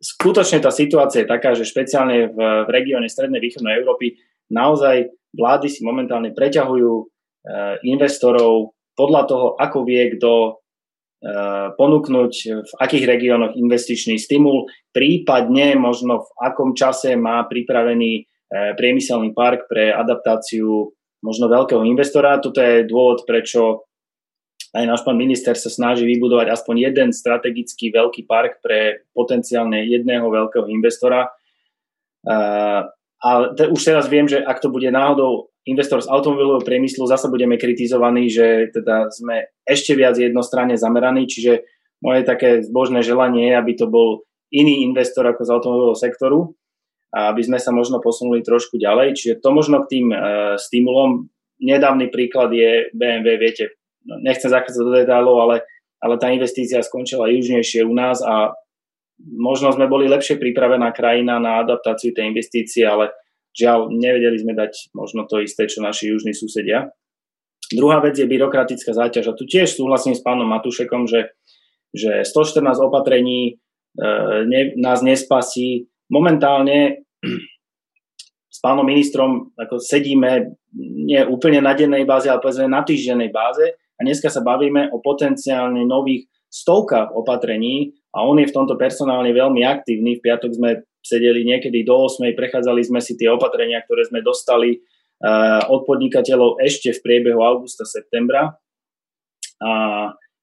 skutočne tá situácia je taká, že špeciálne v, v regióne Strednej východnej Európy naozaj vlády si momentálne preťahujú e, investorov podľa toho, ako vie kto Eh, ponúknuť v akých regiónoch investičný stimul, prípadne možno v akom čase má pripravený eh, priemyselný park pre adaptáciu možno veľkého investora. Toto je dôvod, prečo aj náš pán minister sa snaží vybudovať aspoň jeden strategický veľký park pre potenciálne jedného veľkého investora. Eh, a už teraz viem, že ak to bude náhodou investor z automobilového priemyslu, zase budeme kritizovaní, že teda sme ešte viac jednostranne zameraní, čiže moje také zbožné želanie je, aby to bol iný investor ako z automobilového sektoru a aby sme sa možno posunuli trošku ďalej. Čiže to možno k tým uh, stimulom. Nedávny príklad je BMW, viete, nechcem zachádzať do detailov, ale, ale tá investícia skončila južnejšie u nás a možno sme boli lepšie pripravená krajina na adaptáciu tej investície, ale Žiaľ, nevedeli sme dať možno to isté, čo naši južní susedia. Druhá vec je byrokratická záťaž. A tu tiež súhlasím s pánom Matušekom, že, že 114 opatrení e, ne, nás nespasí. Momentálne <clears throat> s pánom ministrom ako sedíme nie úplne na dennej báze, ale povedzme na týždennej báze a dneska sa bavíme o potenciálne nových stovkách opatrení a on je v tomto personálne veľmi aktívny. V piatok sme sedeli niekedy do 8, prechádzali sme si tie opatrenia, ktoré sme dostali uh, od podnikateľov ešte v priebehu augusta, septembra. A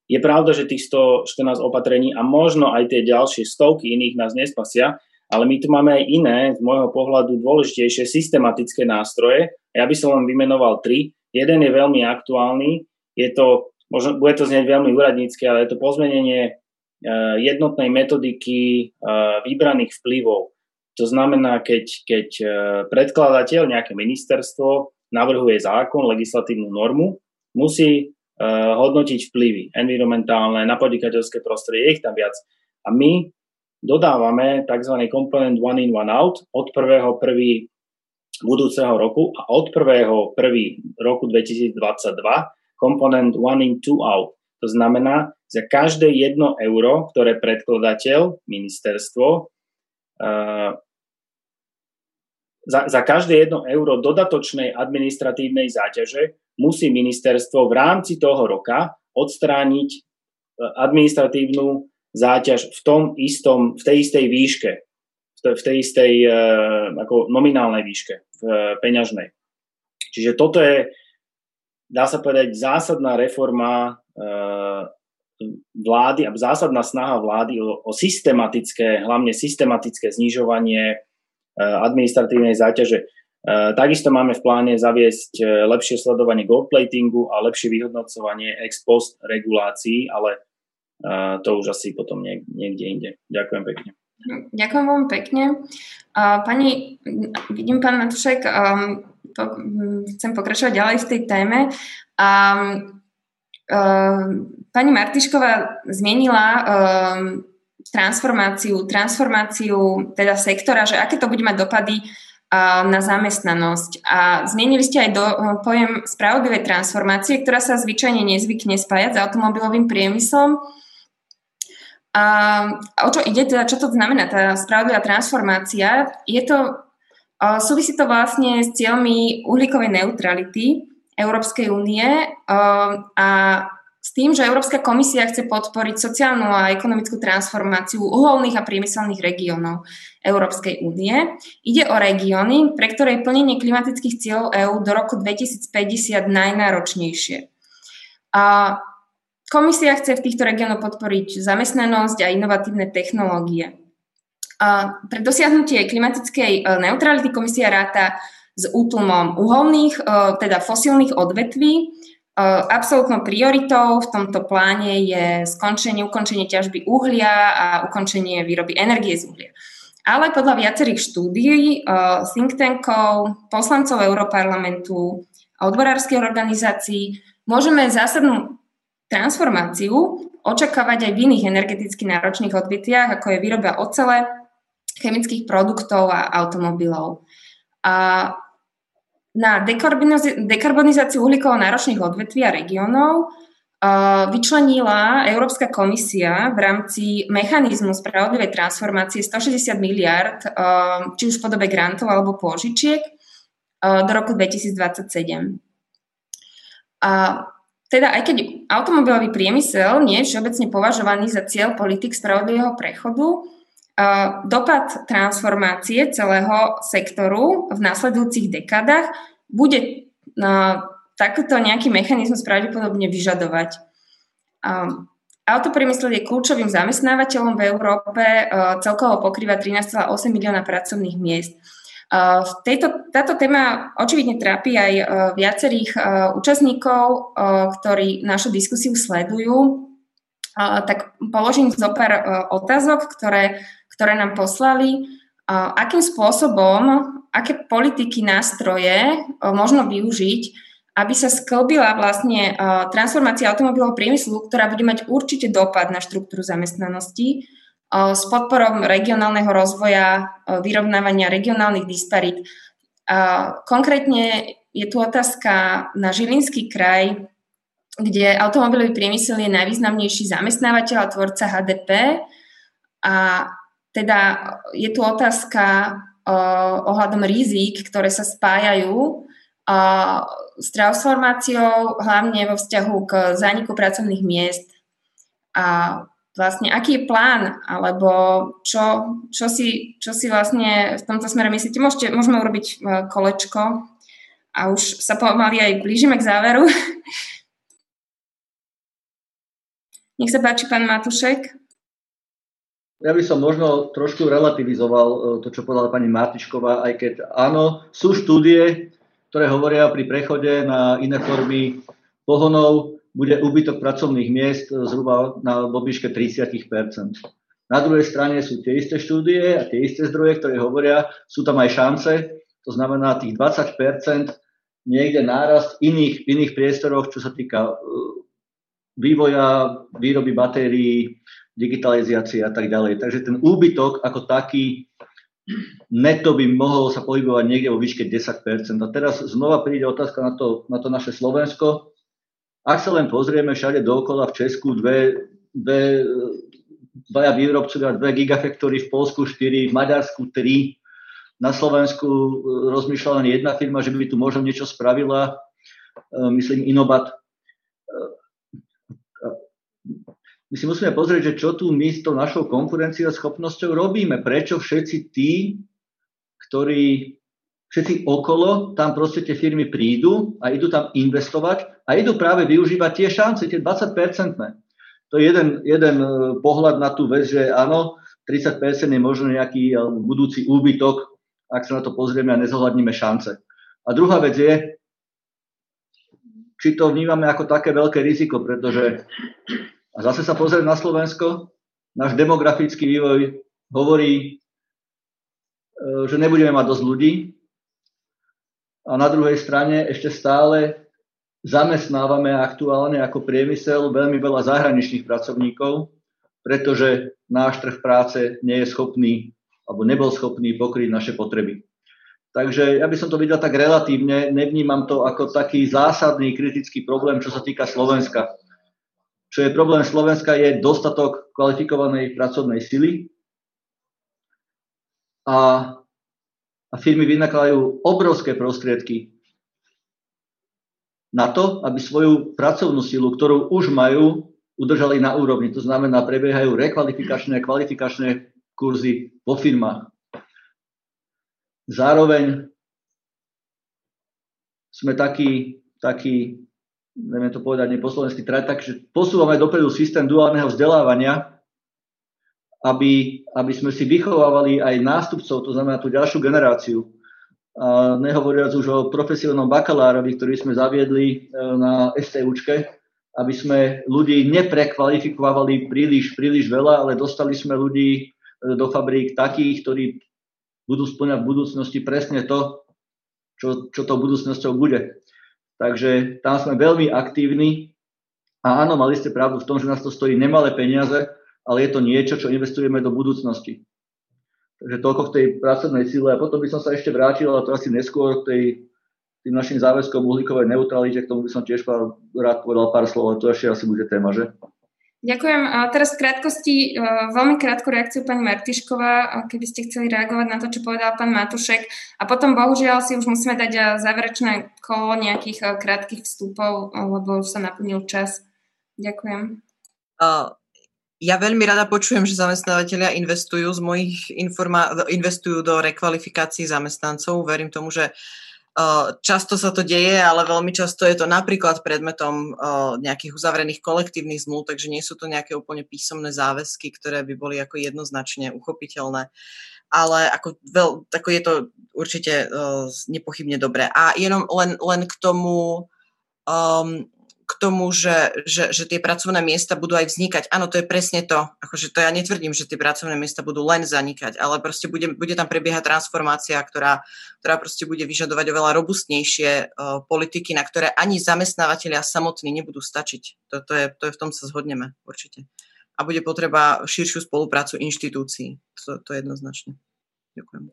je pravda, že tých 114 opatrení a možno aj tie ďalšie stovky iných nás nespasia, ale my tu máme aj iné, z môjho pohľadu dôležitejšie systematické nástroje. Ja by som len vymenoval tri. Jeden je veľmi aktuálny, je to, možno, bude to znieť veľmi úradnícky, ale je to pozmenenie Eh, jednotnej metodiky eh, vybraných vplyvov. To znamená, keď, keď eh, predkladateľ, nejaké ministerstvo navrhuje zákon, legislatívnu normu, musí hodnotiť vplyvy environmentálne, na podnikateľské prostredie, je ich tam viac. A my dodávame tzv. komponent one in, one out od 1.1. budúceho roku a od 1. 1. roku 2022 komponent one in, two out. To znamená, za každé jedno euro, ktoré predkladateľ, ministerstvo, uh, za, za každé jedno euro dodatočnej administratívnej záťaže musí ministerstvo v rámci toho roka odstrániť e, administratívnu záťaž v tom istom, v tej istej výške, v tej istej uh, ako nominálnej výške, v peňažnej. Čiže toto je, dá sa povedať, zásadná reforma uh, vlády a zásadná snaha vlády o, o systematické, hlavne systematické znižovanie administratívnej záťaže. Takisto máme v pláne zaviesť lepšie sledovanie gold platingu a lepšie vyhodnocovanie ex post regulácií, ale to už asi potom niekde inde. Ďakujem pekne. Ďakujem veľmi pekne. Pani, vidím, pán Matušek, um, po, chcem pokračovať ďalej v tej téme. Um, pani Martišková zmienila um, transformáciu, transformáciu teda sektora, že aké to bude mať dopady na zamestnanosť. A zmienili ste aj do, pojem spravodlivej transformácie, ktorá sa zvyčajne nezvykne spájať s automobilovým priemyslom. A o čo ide, teda čo to znamená, tá spravodlivá transformácia? Je to, súvisí to vlastne s cieľmi uhlíkovej neutrality Európskej únie a s tým, že Európska komisia chce podporiť sociálnu a ekonomickú transformáciu uholných a priemyselných regiónov Európskej únie. Ide o regióny, pre ktoré je plnenie klimatických cieľov EÚ do roku 2050 najnáročnejšie. A Komisia chce v týchto regiónoch podporiť zamestnanosť a inovatívne technológie. Pre dosiahnutie klimatickej e, neutrality komisia ráta s útlmom uholných, e, teda fosílnych odvetví. E, absolútnou prioritou v tomto pláne je skončenie, ukončenie ťažby uhlia a ukončenie výroby energie z uhlia. Ale podľa viacerých štúdií, think tankov, poslancov Európarlamentu odborárskych organizácií môžeme zásadnú transformáciu očakávať aj v iných energeticky náročných odvetviach, ako je výroba ocele, chemických produktov a automobilov. A na dekarbonizáciu uhlíkovo náročných odvetví a regiónov vyčlenila Európska komisia v rámci mechanizmu spravodlivej transformácie 160 miliard, či už v podobe grantov alebo pôžičiek, do roku 2027. A teda aj keď automobilový priemysel nie je všeobecne považovaný za cieľ politik spravodlivého prechodu, dopad transformácie celého sektoru v následujúcich dekádach bude takýto nejaký mechanizmus pravdepodobne vyžadovať. Autopriemysel je kľúčovým zamestnávateľom v Európe, celkovo pokrýva 13,8 milióna pracovných miest. V tejto, táto téma očividne trápi aj viacerých účastníkov, ktorí našu diskusiu sledujú. Tak položím zo pár otázok, ktoré, ktoré nám poslali. Akým spôsobom, aké politiky, nástroje možno využiť, aby sa sklbila vlastne transformácia automobilového priemyslu, ktorá bude mať určite dopad na štruktúru zamestnanosti, s podporom regionálneho rozvoja, vyrovnávania regionálnych disparít. Konkrétne je tu otázka na Žilinský kraj, kde automobilový priemysel je najvýznamnejší zamestnávateľ a tvorca HDP. A teda je tu otázka ohľadom rizík, ktoré sa spájajú s transformáciou, hlavne vo vzťahu k zániku pracovných miest. A vlastne aký je plán, alebo čo, čo, si, čo si vlastne v tomto smere myslíte. Môžete, môžeme urobiť kolečko a už sa pomaly aj blížime k záveru. <laughs> Nech sa páči, pán Matušek. Ja by som možno trošku relativizoval e, to, čo povedala pani Matišková, aj keď áno, sú štúdie, ktoré hovoria pri prechode na iné formy pohonov, bude úbytok pracovných miest zhruba na výške 30% Na druhej strane sú tie isté štúdie a tie isté zdroje, ktoré hovoria, sú tam aj šance, to znamená tých 20 niekde nárast iných, iných priestoroch, čo sa týka e, vývoja, výroby batérií, digitalizácie a tak ďalej. Takže ten úbytok ako taký neto by mohol sa pohybovať niekde vo výške 10%. A teraz znova príde otázka na to, na to naše Slovensko. Ak sa len pozrieme všade dookola v Česku, dve, dve, dvaja výrobcovia, dve gigafactory v Polsku 4, v Maďarsku 3, na Slovensku rozmýšľala len jedna firma, že by tu možno niečo spravila, e, myslím Inobat. E, my si musíme pozrieť, že čo tu my s tou našou konkurencioschopnosťou robíme. Prečo všetci tí, ktorí všetci okolo, tam proste tie firmy prídu a idú tam investovať a idú práve využívať tie šance, tie 20-percentné. To je jeden, jeden e, pohľad na tú vec, že áno, 30% je možno nejaký budúci úbytok, ak sa na to pozrieme a nezohľadníme šance. A druhá vec je, či to vnímame ako také veľké riziko, pretože a zase sa pozrieť na Slovensko, náš demografický vývoj hovorí, e, že nebudeme mať dosť ľudí. A na druhej strane ešte stále zamestnávame aktuálne ako priemysel veľmi veľa zahraničných pracovníkov, pretože náš trh práce nie je schopný alebo nebol schopný pokryť naše potreby. Takže ja by som to videl tak relatívne, nevnímam to ako taký zásadný kritický problém, čo sa týka Slovenska čo je problém Slovenska, je dostatok kvalifikovanej pracovnej sily a, a firmy vynakladajú obrovské prostriedky na to, aby svoju pracovnú silu, ktorú už majú, udržali na úrovni. To znamená, prebiehajú rekvalifikačné a kvalifikačné kurzy vo firmách. Zároveň sme takí, takí neviem to povedať nie po slovensky, teda tak, že posúvame dopredu systém duálneho vzdelávania, aby, aby sme si vychovávali aj nástupcov, to znamená tú ďalšiu generáciu. A nehovoriac už o profesionálnom bakalárovi, ktorý sme zaviedli e, na STUčke, aby sme ľudí neprekvalifikovali príliš, príliš veľa, ale dostali sme ľudí e, do fabrík takých, ktorí budú splňať v budúcnosti presne to, čo, čo to budúcnosťou bude. Takže tam sme veľmi aktívni a áno, mali ste pravdu v tom, že nás to stojí nemalé peniaze, ale je to niečo, čo investujeme do budúcnosti. Takže toľko k tej pracovnej sile. A potom by som sa ešte vrátil, ale to asi neskôr k tej, tým našim záväzkom uhlíkovej neutralite, k tomu by som tiež rád povedal pár slov, ale to ešte asi bude téma, že? Ďakujem. A teraz v krátkosti e, veľmi krátku reakciu pani Martišková, keby ste chceli reagovať na to, čo povedal pán Matušek. A potom bohužiaľ si už musíme dať e, záverečné kolo nejakých e, krátkých vstupov, lebo už sa naplnil čas. Ďakujem. Uh, ja veľmi rada počujem, že zamestnávateľia investujú z mojich informá- investujú do rekvalifikácií zamestnancov. Verím tomu, že Často sa to deje, ale veľmi často je to napríklad predmetom nejakých uzavrených kolektívnych zmluv, takže nie sú to nejaké úplne písomné záväzky, ktoré by boli ako jednoznačne uchopiteľné. Ale ako, veľ, ako je to určite nepochybne dobré. A jenom len, len k tomu, um, k tomu, že, že, že tie pracovné miesta budú aj vznikať. Áno, to je presne to. Akože to ja netvrdím, že tie pracovné miesta budú len zanikať, ale proste bude, bude tam prebiehať transformácia, ktorá, ktorá proste bude vyžadovať oveľa robustnejšie uh, politiky, na ktoré ani zamestnávateľia samotní nebudú stačiť. To, to, je, to je v tom sa zhodneme určite. A bude potreba širšiu spoluprácu inštitúcií. To, to jednoznačne. Ďakujem.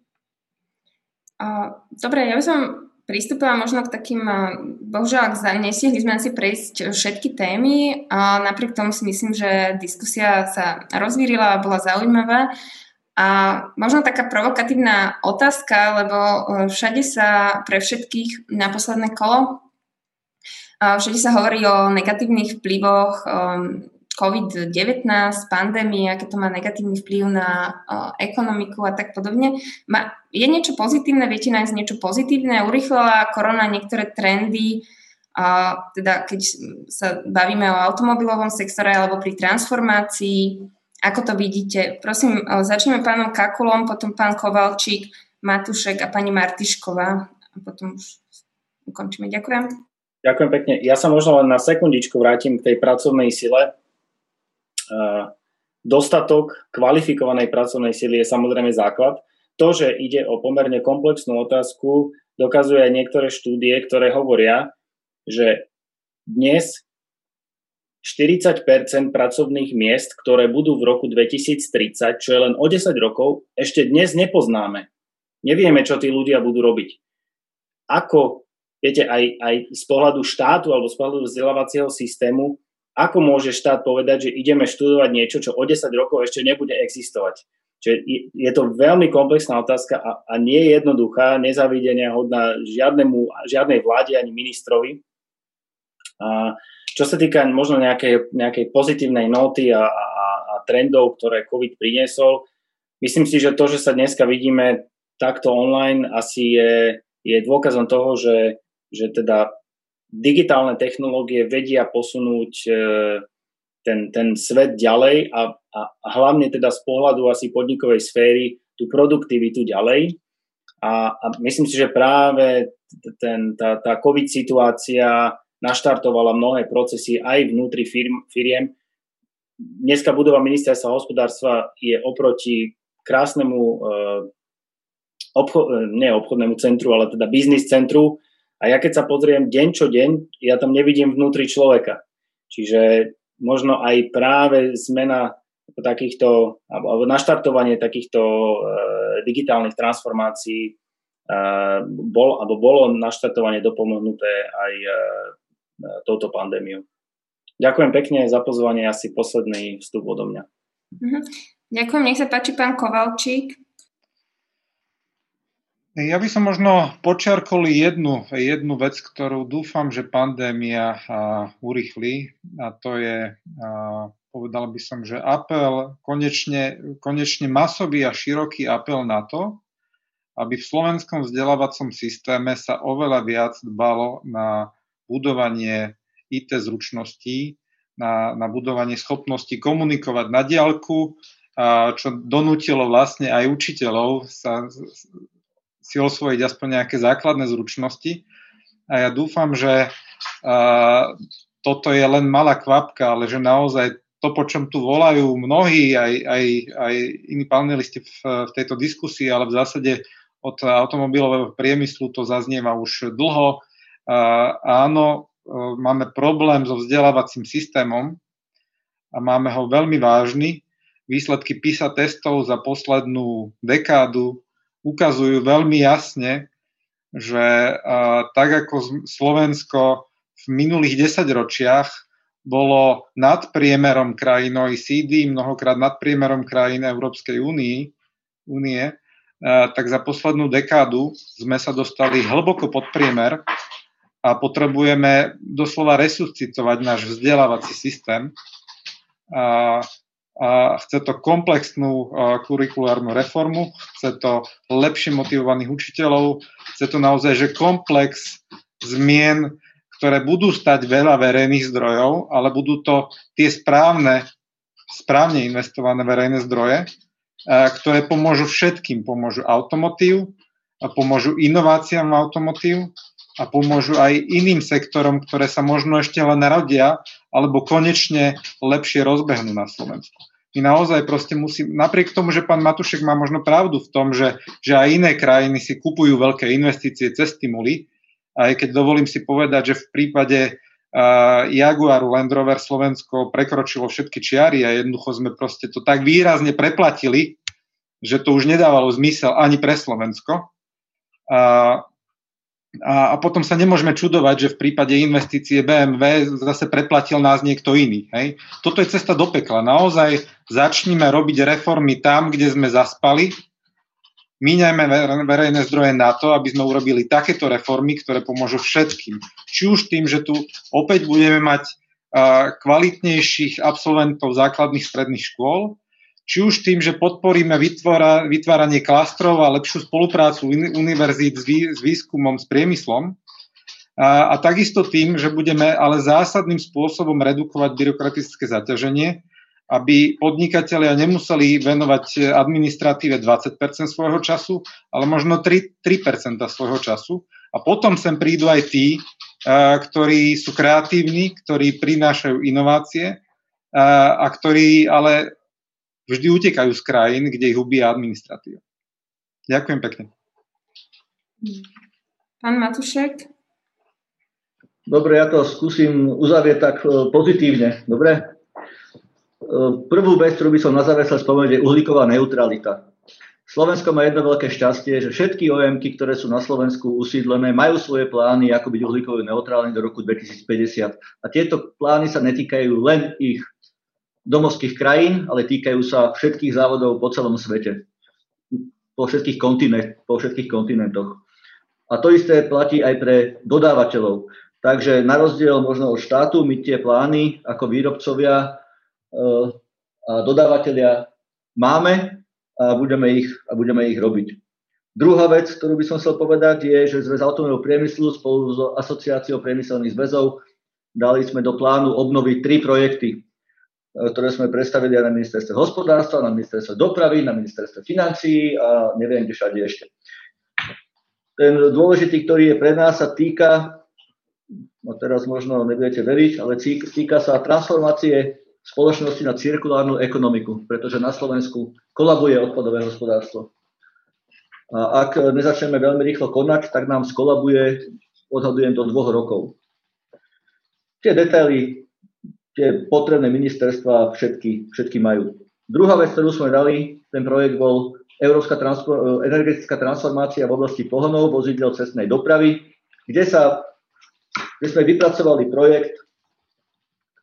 Dobre, ja by som pristúpila možno k takým, bohužiaľ, nestihli sme asi prejsť všetky témy, a napriek tomu si myslím, že diskusia sa rozvírila a bola zaujímavá. A možno taká provokatívna otázka, lebo e, všade sa pre všetkých na posledné kolo všade sa hovorí o negatívnych vplyvoch COVID-19, pandémie, aké to má negatívny vplyv na ekonomiku a tak podobne. Ma, je niečo pozitívne? Viete nájsť niečo pozitívne? Urychlila korona niektoré trendy, uh, teda keď sa bavíme o automobilovom sektore alebo pri transformácii, ako to vidíte? Prosím, začneme pánom Kakulom, potom pán Kovalčík, Matušek a pani Martišková a potom už ukončíme. Ďakujem. Ďakujem pekne. Ja sa možno len na sekundičku vrátim k tej pracovnej sile dostatok kvalifikovanej pracovnej sily je samozrejme základ. To, že ide o pomerne komplexnú otázku, dokazuje aj niektoré štúdie, ktoré hovoria, že dnes 40% pracovných miest, ktoré budú v roku 2030, čo je len o 10 rokov, ešte dnes nepoznáme. Nevieme, čo tí ľudia budú robiť. Ako, viete, aj, aj z pohľadu štátu alebo z pohľadu vzdelávacieho systému, ako môže štát povedať, že ideme študovať niečo, čo o 10 rokov ešte nebude existovať. Čiže je to veľmi komplexná otázka a, a nie je jednoduchá, nezavidenia hodná žiadnemu, žiadnej vláde ani ministrovi. A, čo sa týka možno nejakej, nejakej pozitívnej noty a, a, a trendov, ktoré COVID priniesol, myslím si, že to, že sa dneska vidíme takto online, asi je, je dôkazom toho, že, že teda digitálne technológie vedia posunúť e, ten, ten svet ďalej a, a, hlavne teda z pohľadu asi podnikovej sféry tú produktivitu ďalej. A, a myslím si, že práve ten, tá, tá COVID situácia naštartovala mnohé procesy aj vnútri firm, firiem. Dneska budova ministerstva hospodárstva je oproti krásnemu uh, obcho- nie obchodnému centru, ale teda biznis centru. A ja keď sa pozriem deň čo deň, ja tam nevidím vnútri človeka. Čiže možno aj práve zmena takýchto, alebo naštartovanie takýchto uh, digitálnych transformácií uh, bol, alebo bolo naštartovanie dopomohnuté aj uh, touto pandémiou. Ďakujem pekne za pozvanie, asi posledný vstup odo mňa. Mhm. Ďakujem, nech sa páči pán Kovalčík. Ja by som možno počiarkol jednu, jednu vec, ktorú dúfam, že pandémia urychlí. A to je, povedal by som, že apel, konečne, konečne masový a široký apel na to, aby v slovenskom vzdelávacom systéme sa oveľa viac dbalo na budovanie IT zručností, na, na budovanie schopnosti komunikovať na diálku, čo donútilo vlastne aj učiteľov sa, si osvojiť aspoň nejaké základné zručnosti. A ja dúfam, že a, toto je len malá kvapka, ale že naozaj to, po čom tu volajú mnohí, aj, aj, aj iní panelisti v, v tejto diskusii, ale v zásade od automobilového priemyslu to zaznieva už dlho. A, áno, E, máme problém so vzdelávacím systémom a máme ho veľmi vážny. Výsledky PISA testov za poslednú dekádu ukazujú veľmi jasne, že tak ako Slovensko v minulých desaťročiach bolo nad priemerom krajín OECD, mnohokrát nad priemerom krajín Európskej únie, únie, tak za poslednú dekádu sme sa dostali hlboko pod priemer a potrebujeme doslova resuscitovať náš vzdelávací systém. A, a chce to komplexnú kurikulárnu reformu, chce to lepšie motivovaných učiteľov, chce to naozaj, že komplex zmien, ktoré budú stať veľa verejných zdrojov, ale budú to tie správne, správne investované verejné zdroje, ktoré pomôžu všetkým. Pomôžu automotív, pomôžu inováciám automotív, a pomôžu aj iným sektorom, ktoré sa možno ešte len narodia, alebo konečne lepšie rozbehnú na Slovensku. My naozaj proste musím, napriek tomu, že pán Matušek má možno pravdu v tom, že, že aj iné krajiny si kupujú veľké investície cez stimuly, aj keď dovolím si povedať, že v prípade uh, Jaguaru Land Rover Slovensko prekročilo všetky čiary a jednoducho sme proste to tak výrazne preplatili, že to už nedávalo zmysel ani pre Slovensko. Uh, a, a potom sa nemôžeme čudovať, že v prípade investície BMW zase preplatil nás niekto iný. Hej? Toto je cesta do pekla. Naozaj začníme robiť reformy tam, kde sme zaspali, míňajme verejné zdroje na to, aby sme urobili takéto reformy, ktoré pomôžu všetkým. Či už tým, že tu opäť budeme mať kvalitnejších absolventov základných stredných škôl, či už tým, že podporíme vytvára, vytváranie klastrov a lepšiu spoluprácu univerzít s, vý, s výskumom, s priemyslom, a, a takisto tým, že budeme ale zásadným spôsobom redukovať byrokratické zaťaženie, aby podnikatelia nemuseli venovať administratíve 20% svojho času, ale možno 3, 3 svojho času. A potom sem prídu aj tí, ktorí sú kreatívni, ktorí prinášajú inovácie a ktorí ale vždy utekajú z krajín, kde ich ubíja administratíva. Ďakujem pekne. Pán Matušek? Dobre, ja to skúsim uzavrieť tak e, pozitívne. Dobre? E, prvú vec, ktorú by som na záver chcel spomenúť, je uhlíková neutralita. Slovensko má jedno veľké šťastie, že všetky OM, ktoré sú na Slovensku usídlené, majú svoje plány, ako byť uhlíkovo neutrálne do roku 2050. A tieto plány sa netýkajú len ich domovských krajín, ale týkajú sa všetkých závodov po celom svete. Po všetkých, kontinent, po všetkých kontinentoch. A to isté platí aj pre dodávateľov. Takže na rozdiel možno od štátu, my tie plány ako výrobcovia eh, a dodávateľia máme a budeme ich, a budeme ich robiť. Druhá vec, ktorú by som chcel povedať, je, že Zväz automobilového priemyslu spolu s Asociáciou priemyselných zväzov dali sme do plánu obnoviť tri projekty, ktoré sme predstavili aj na ministerstve hospodárstva, na ministerstve dopravy, na ministerstve financií a neviem, kde všade ešte. Ten dôležitý, ktorý je pre nás, sa týka no teraz možno nebudete veriť, ale týka sa transformácie spoločnosti na cirkulárnu ekonomiku, pretože na Slovensku kolabuje odpadové hospodárstvo. A ak nezačneme veľmi rýchlo konať, tak nám skolabuje, odhadujem, do dvoch rokov. Tie detaily, tie potrebné ministerstva všetky, všetky majú. Druhá vec, ktorú sme dali, ten projekt bol Európska transfor- energetická transformácia v oblasti pohonov vozidel cestnej dopravy, kde sa kde sme vypracovali projekt,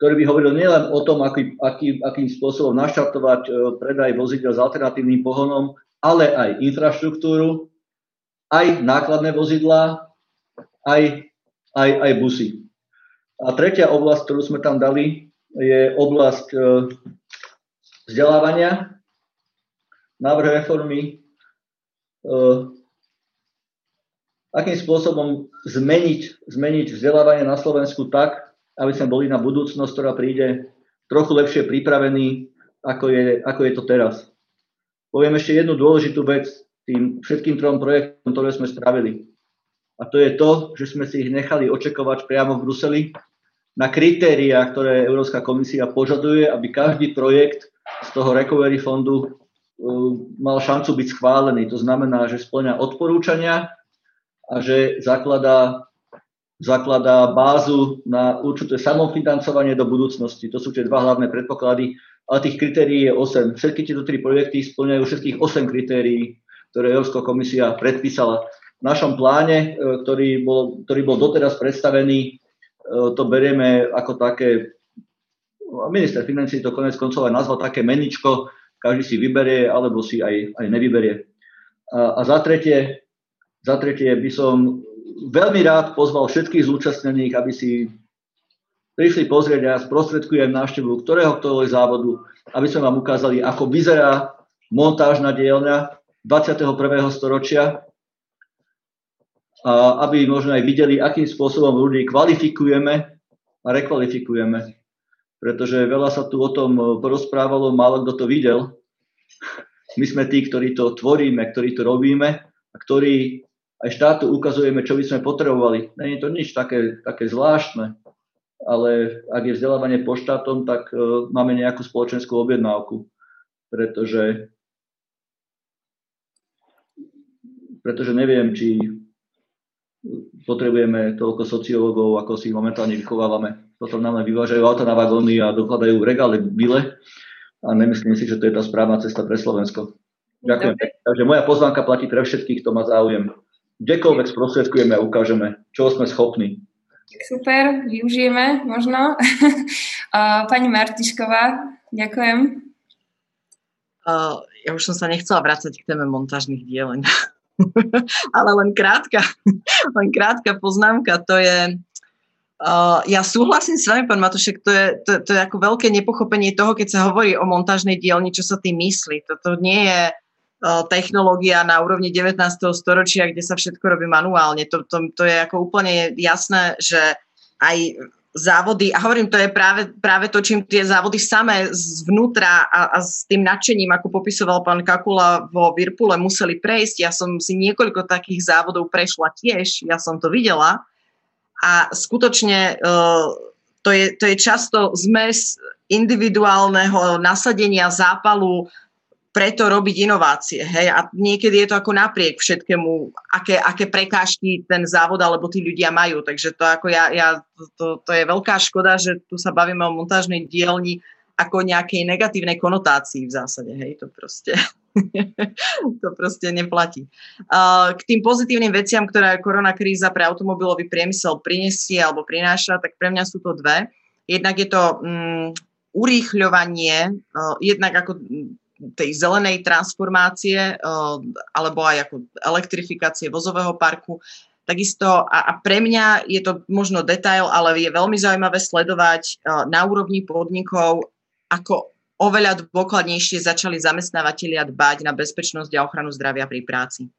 ktorý by hovoril nielen o tom, aký, aký, akým spôsobom naštartovať e, predaj vozidel s alternatívnym pohonom, ale aj infraštruktúru, aj nákladné vozidlá, aj, aj, aj busy. A tretia oblasť, ktorú sme tam dali, je oblasť e, vzdelávania, návrh reformy, e, akým spôsobom zmeniť, zmeniť vzdelávanie na Slovensku tak, aby sme boli na budúcnosť, ktorá príde trochu lepšie pripravení, ako je, ako je to teraz. Poviem ešte jednu dôležitú vec tým všetkým trom projektom, ktoré sme spravili. A to je to, že sme si ich nechali očakovať priamo v Bruseli na kritériá, ktoré Európska komisia požaduje, aby každý projekt z toho Recovery fondu uh, mal šancu byť schválený. To znamená, že splňa odporúčania, a že zakladá, zakladá bázu na určité samofinancovanie do budúcnosti. To sú tie dva hlavné predpoklady, ale tých kritérií je 8. Všetky tieto tri projekty splňajú všetkých 8 kritérií, ktoré Európska komisia predpísala. V našom pláne, e, ktorý bol, ktorý bol doteraz predstavený, e, to berieme ako také, minister financí to konec koncov aj nazval také meničko, každý si vyberie alebo si aj, aj nevyberie. A, a za tretie, za tretie by som veľmi rád pozval všetkých zúčastnených, aby si prišli pozrieť a ja sprostredkujem návštevu ktoréhokoľvek závodu, aby sme vám ukázali, ako vyzerá montážna dielňa 21. storočia aby možno aj videli, akým spôsobom ľudí kvalifikujeme a rekvalifikujeme. Pretože veľa sa tu o tom porozprávalo, málo kto to videl. <laughs> My sme tí, ktorí to tvoríme, ktorí to robíme a ktorí aj štátu ukazujeme, čo by sme potrebovali. Není to nič také, také zvláštne, ale ak je vzdelávanie po štátom, tak uh, máme nejakú spoločenskú objednávku, pretože, pretože neviem, či potrebujeme toľko sociológov, ako si momentálne vychovávame. Potom nám vyvážajú auta na vagóny a dokladajú v regále bile a nemyslím si, že to je tá správna cesta pre Slovensko. Ďakujem. Takže moja pozvánka platí pre všetkých, kto má záujem kdekoľvek sprostredkujeme a ukážeme, čo sme schopní. Super, využijeme možno. <laughs> Pani Martišková, ďakujem. Uh, ja už som sa nechcela vrácať k téme montážnych dieleň. <laughs> Ale len krátka, <laughs> len krátka poznámka, to je, uh, ja súhlasím s vami, pán Matušek, to je, to, to je ako veľké nepochopenie toho, keď sa hovorí o montážnej dielni, čo sa tým myslí. Toto nie je technológia na úrovni 19. storočia, kde sa všetko robí manuálne. To, to, to je ako úplne jasné, že aj závody, a hovorím, to je práve, práve to, čím tie závody samé zvnútra a, a s tým nadšením, ako popisoval pán Kakula vo Virpule, museli prejsť. Ja som si niekoľko takých závodov prešla tiež, ja som to videla. A skutočne uh, to, je, to je často zmes individuálneho nasadenia zápalu, preto robiť inovácie. Hej? A niekedy je to ako napriek všetkému, aké, aké prekážky ten závod alebo tí ľudia majú. Takže to, ako ja, ja, to, to je veľká škoda, že tu sa bavíme o montážnej dielni ako nejakej negatívnej konotácii v zásade. Hej? To proste, <laughs> to proste neplatí. K tým pozitívnym veciam, ktoré korona kríza pre automobilový priemysel prinesie alebo prináša, tak pre mňa sú to dve. Jednak je to um, urýchľovanie, jednak ako tej zelenej transformácie eh, alebo aj ako elektrifikácie vozového parku. Takisto a, pre mňa je to možno detail, ale je veľmi zaujímavé sledovať eh, na úrovni podnikov, ako oveľa dôkladnejšie začali zamestnávateľia dbať na bezpečnosť a ochranu zdravia pri práci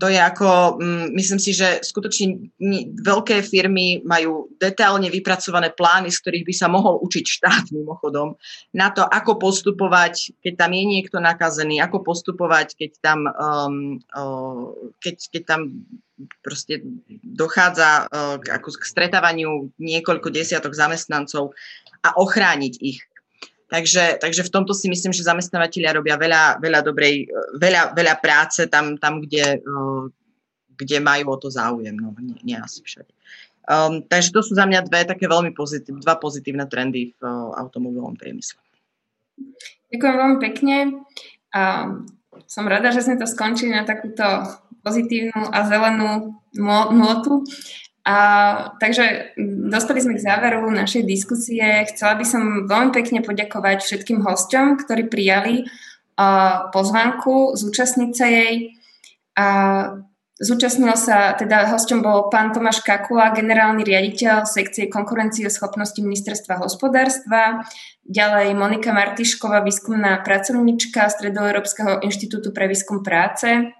to je ako, mm, myslím si, že skutočne veľké firmy majú detailne vypracované plány, z ktorých by sa mohol učiť štát mimochodom, na to, ako postupovať, keď tam je niekto nakazený, ako postupovať, keď tam, um, keď, keď tam proste dochádza uh, k, ako k stretávaniu niekoľko desiatok zamestnancov a ochrániť ich. Takže, takže v tomto si myslím, že zamestnávateľia robia veľa, veľa dobrej, veľa, veľa práce tam, tam kde, eh, kde majú o to záujem. No, nie, nie asi všade. Um, takže to sú za mňa dve také veľmi pozitív, dva pozitívne trendy v uh, automobilovom priemysle. Ďakujem veľmi pekne. Um, som rada, že sme to skončili na takúto pozitívnu a zelenú notu. A, takže dostali sme k záveru našej diskusie. Chcela by som veľmi pekne poďakovať všetkým hosťom, ktorí prijali uh, pozvanku, zúčastniť sa jej. A zúčastnil sa, teda hosťom bol pán Tomáš Kakula, generálny riaditeľ sekcie konkurencie schopnosti ministerstva hospodárstva, ďalej Monika Martišková, výskumná pracovníčka Stredoeurópskeho inštitútu pre výskum práce,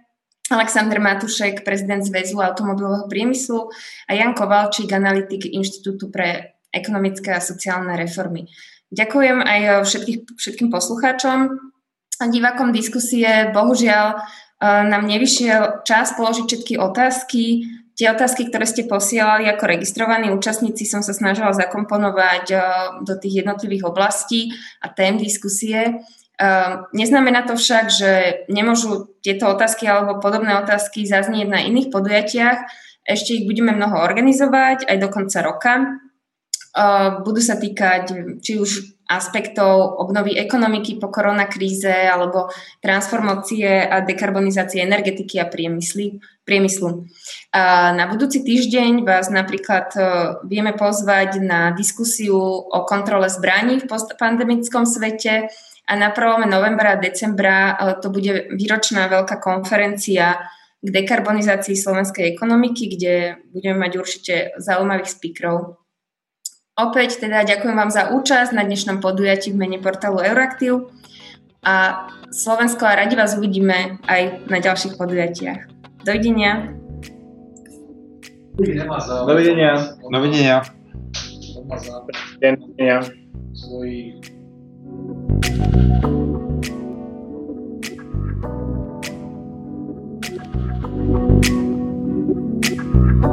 Aleksandr Matušek, prezident Zväzu automobilového priemyslu a Jan Kovalčík, analytik Inštitútu pre ekonomické a sociálne reformy. Ďakujem aj všetkých, všetkým poslucháčom a divákom diskusie. Bohužiaľ e, nám nevyšiel čas položiť všetky otázky. Tie otázky, ktoré ste posielali ako registrovaní účastníci, som sa snažila zakomponovať e, do tých jednotlivých oblastí a tém diskusie. Ehm, neznamená to však, že nemôžu tieto otázky alebo podobné otázky zaznieť na iných podujatiach. Ešte ich budeme mnoho organizovať aj do konca roka. Ehm, budú sa týkať či už aspektov obnovy ekonomiky po koronakríze alebo transformácie a dekarbonizácie energetiky a priemyslu. A na budúci týždeň vás napríklad e, vieme pozvať na diskusiu o kontrole zbraní v postpandemickom svete, a na 1. novembra a decembra e, to bude výročná veľká konferencia k dekarbonizácii slovenskej ekonomiky, kde budeme mať určite zaujímavých speakerov. Opäť teda ďakujem vám za účasť na dnešnom podujatí v mene portálu Euraktiv a Slovensko a radi vás uvidíme aj na ďalších podujatiach. Dovidenia. Dovidenia. Dovidenia. Dovidenia. Dovidenia. Thank you.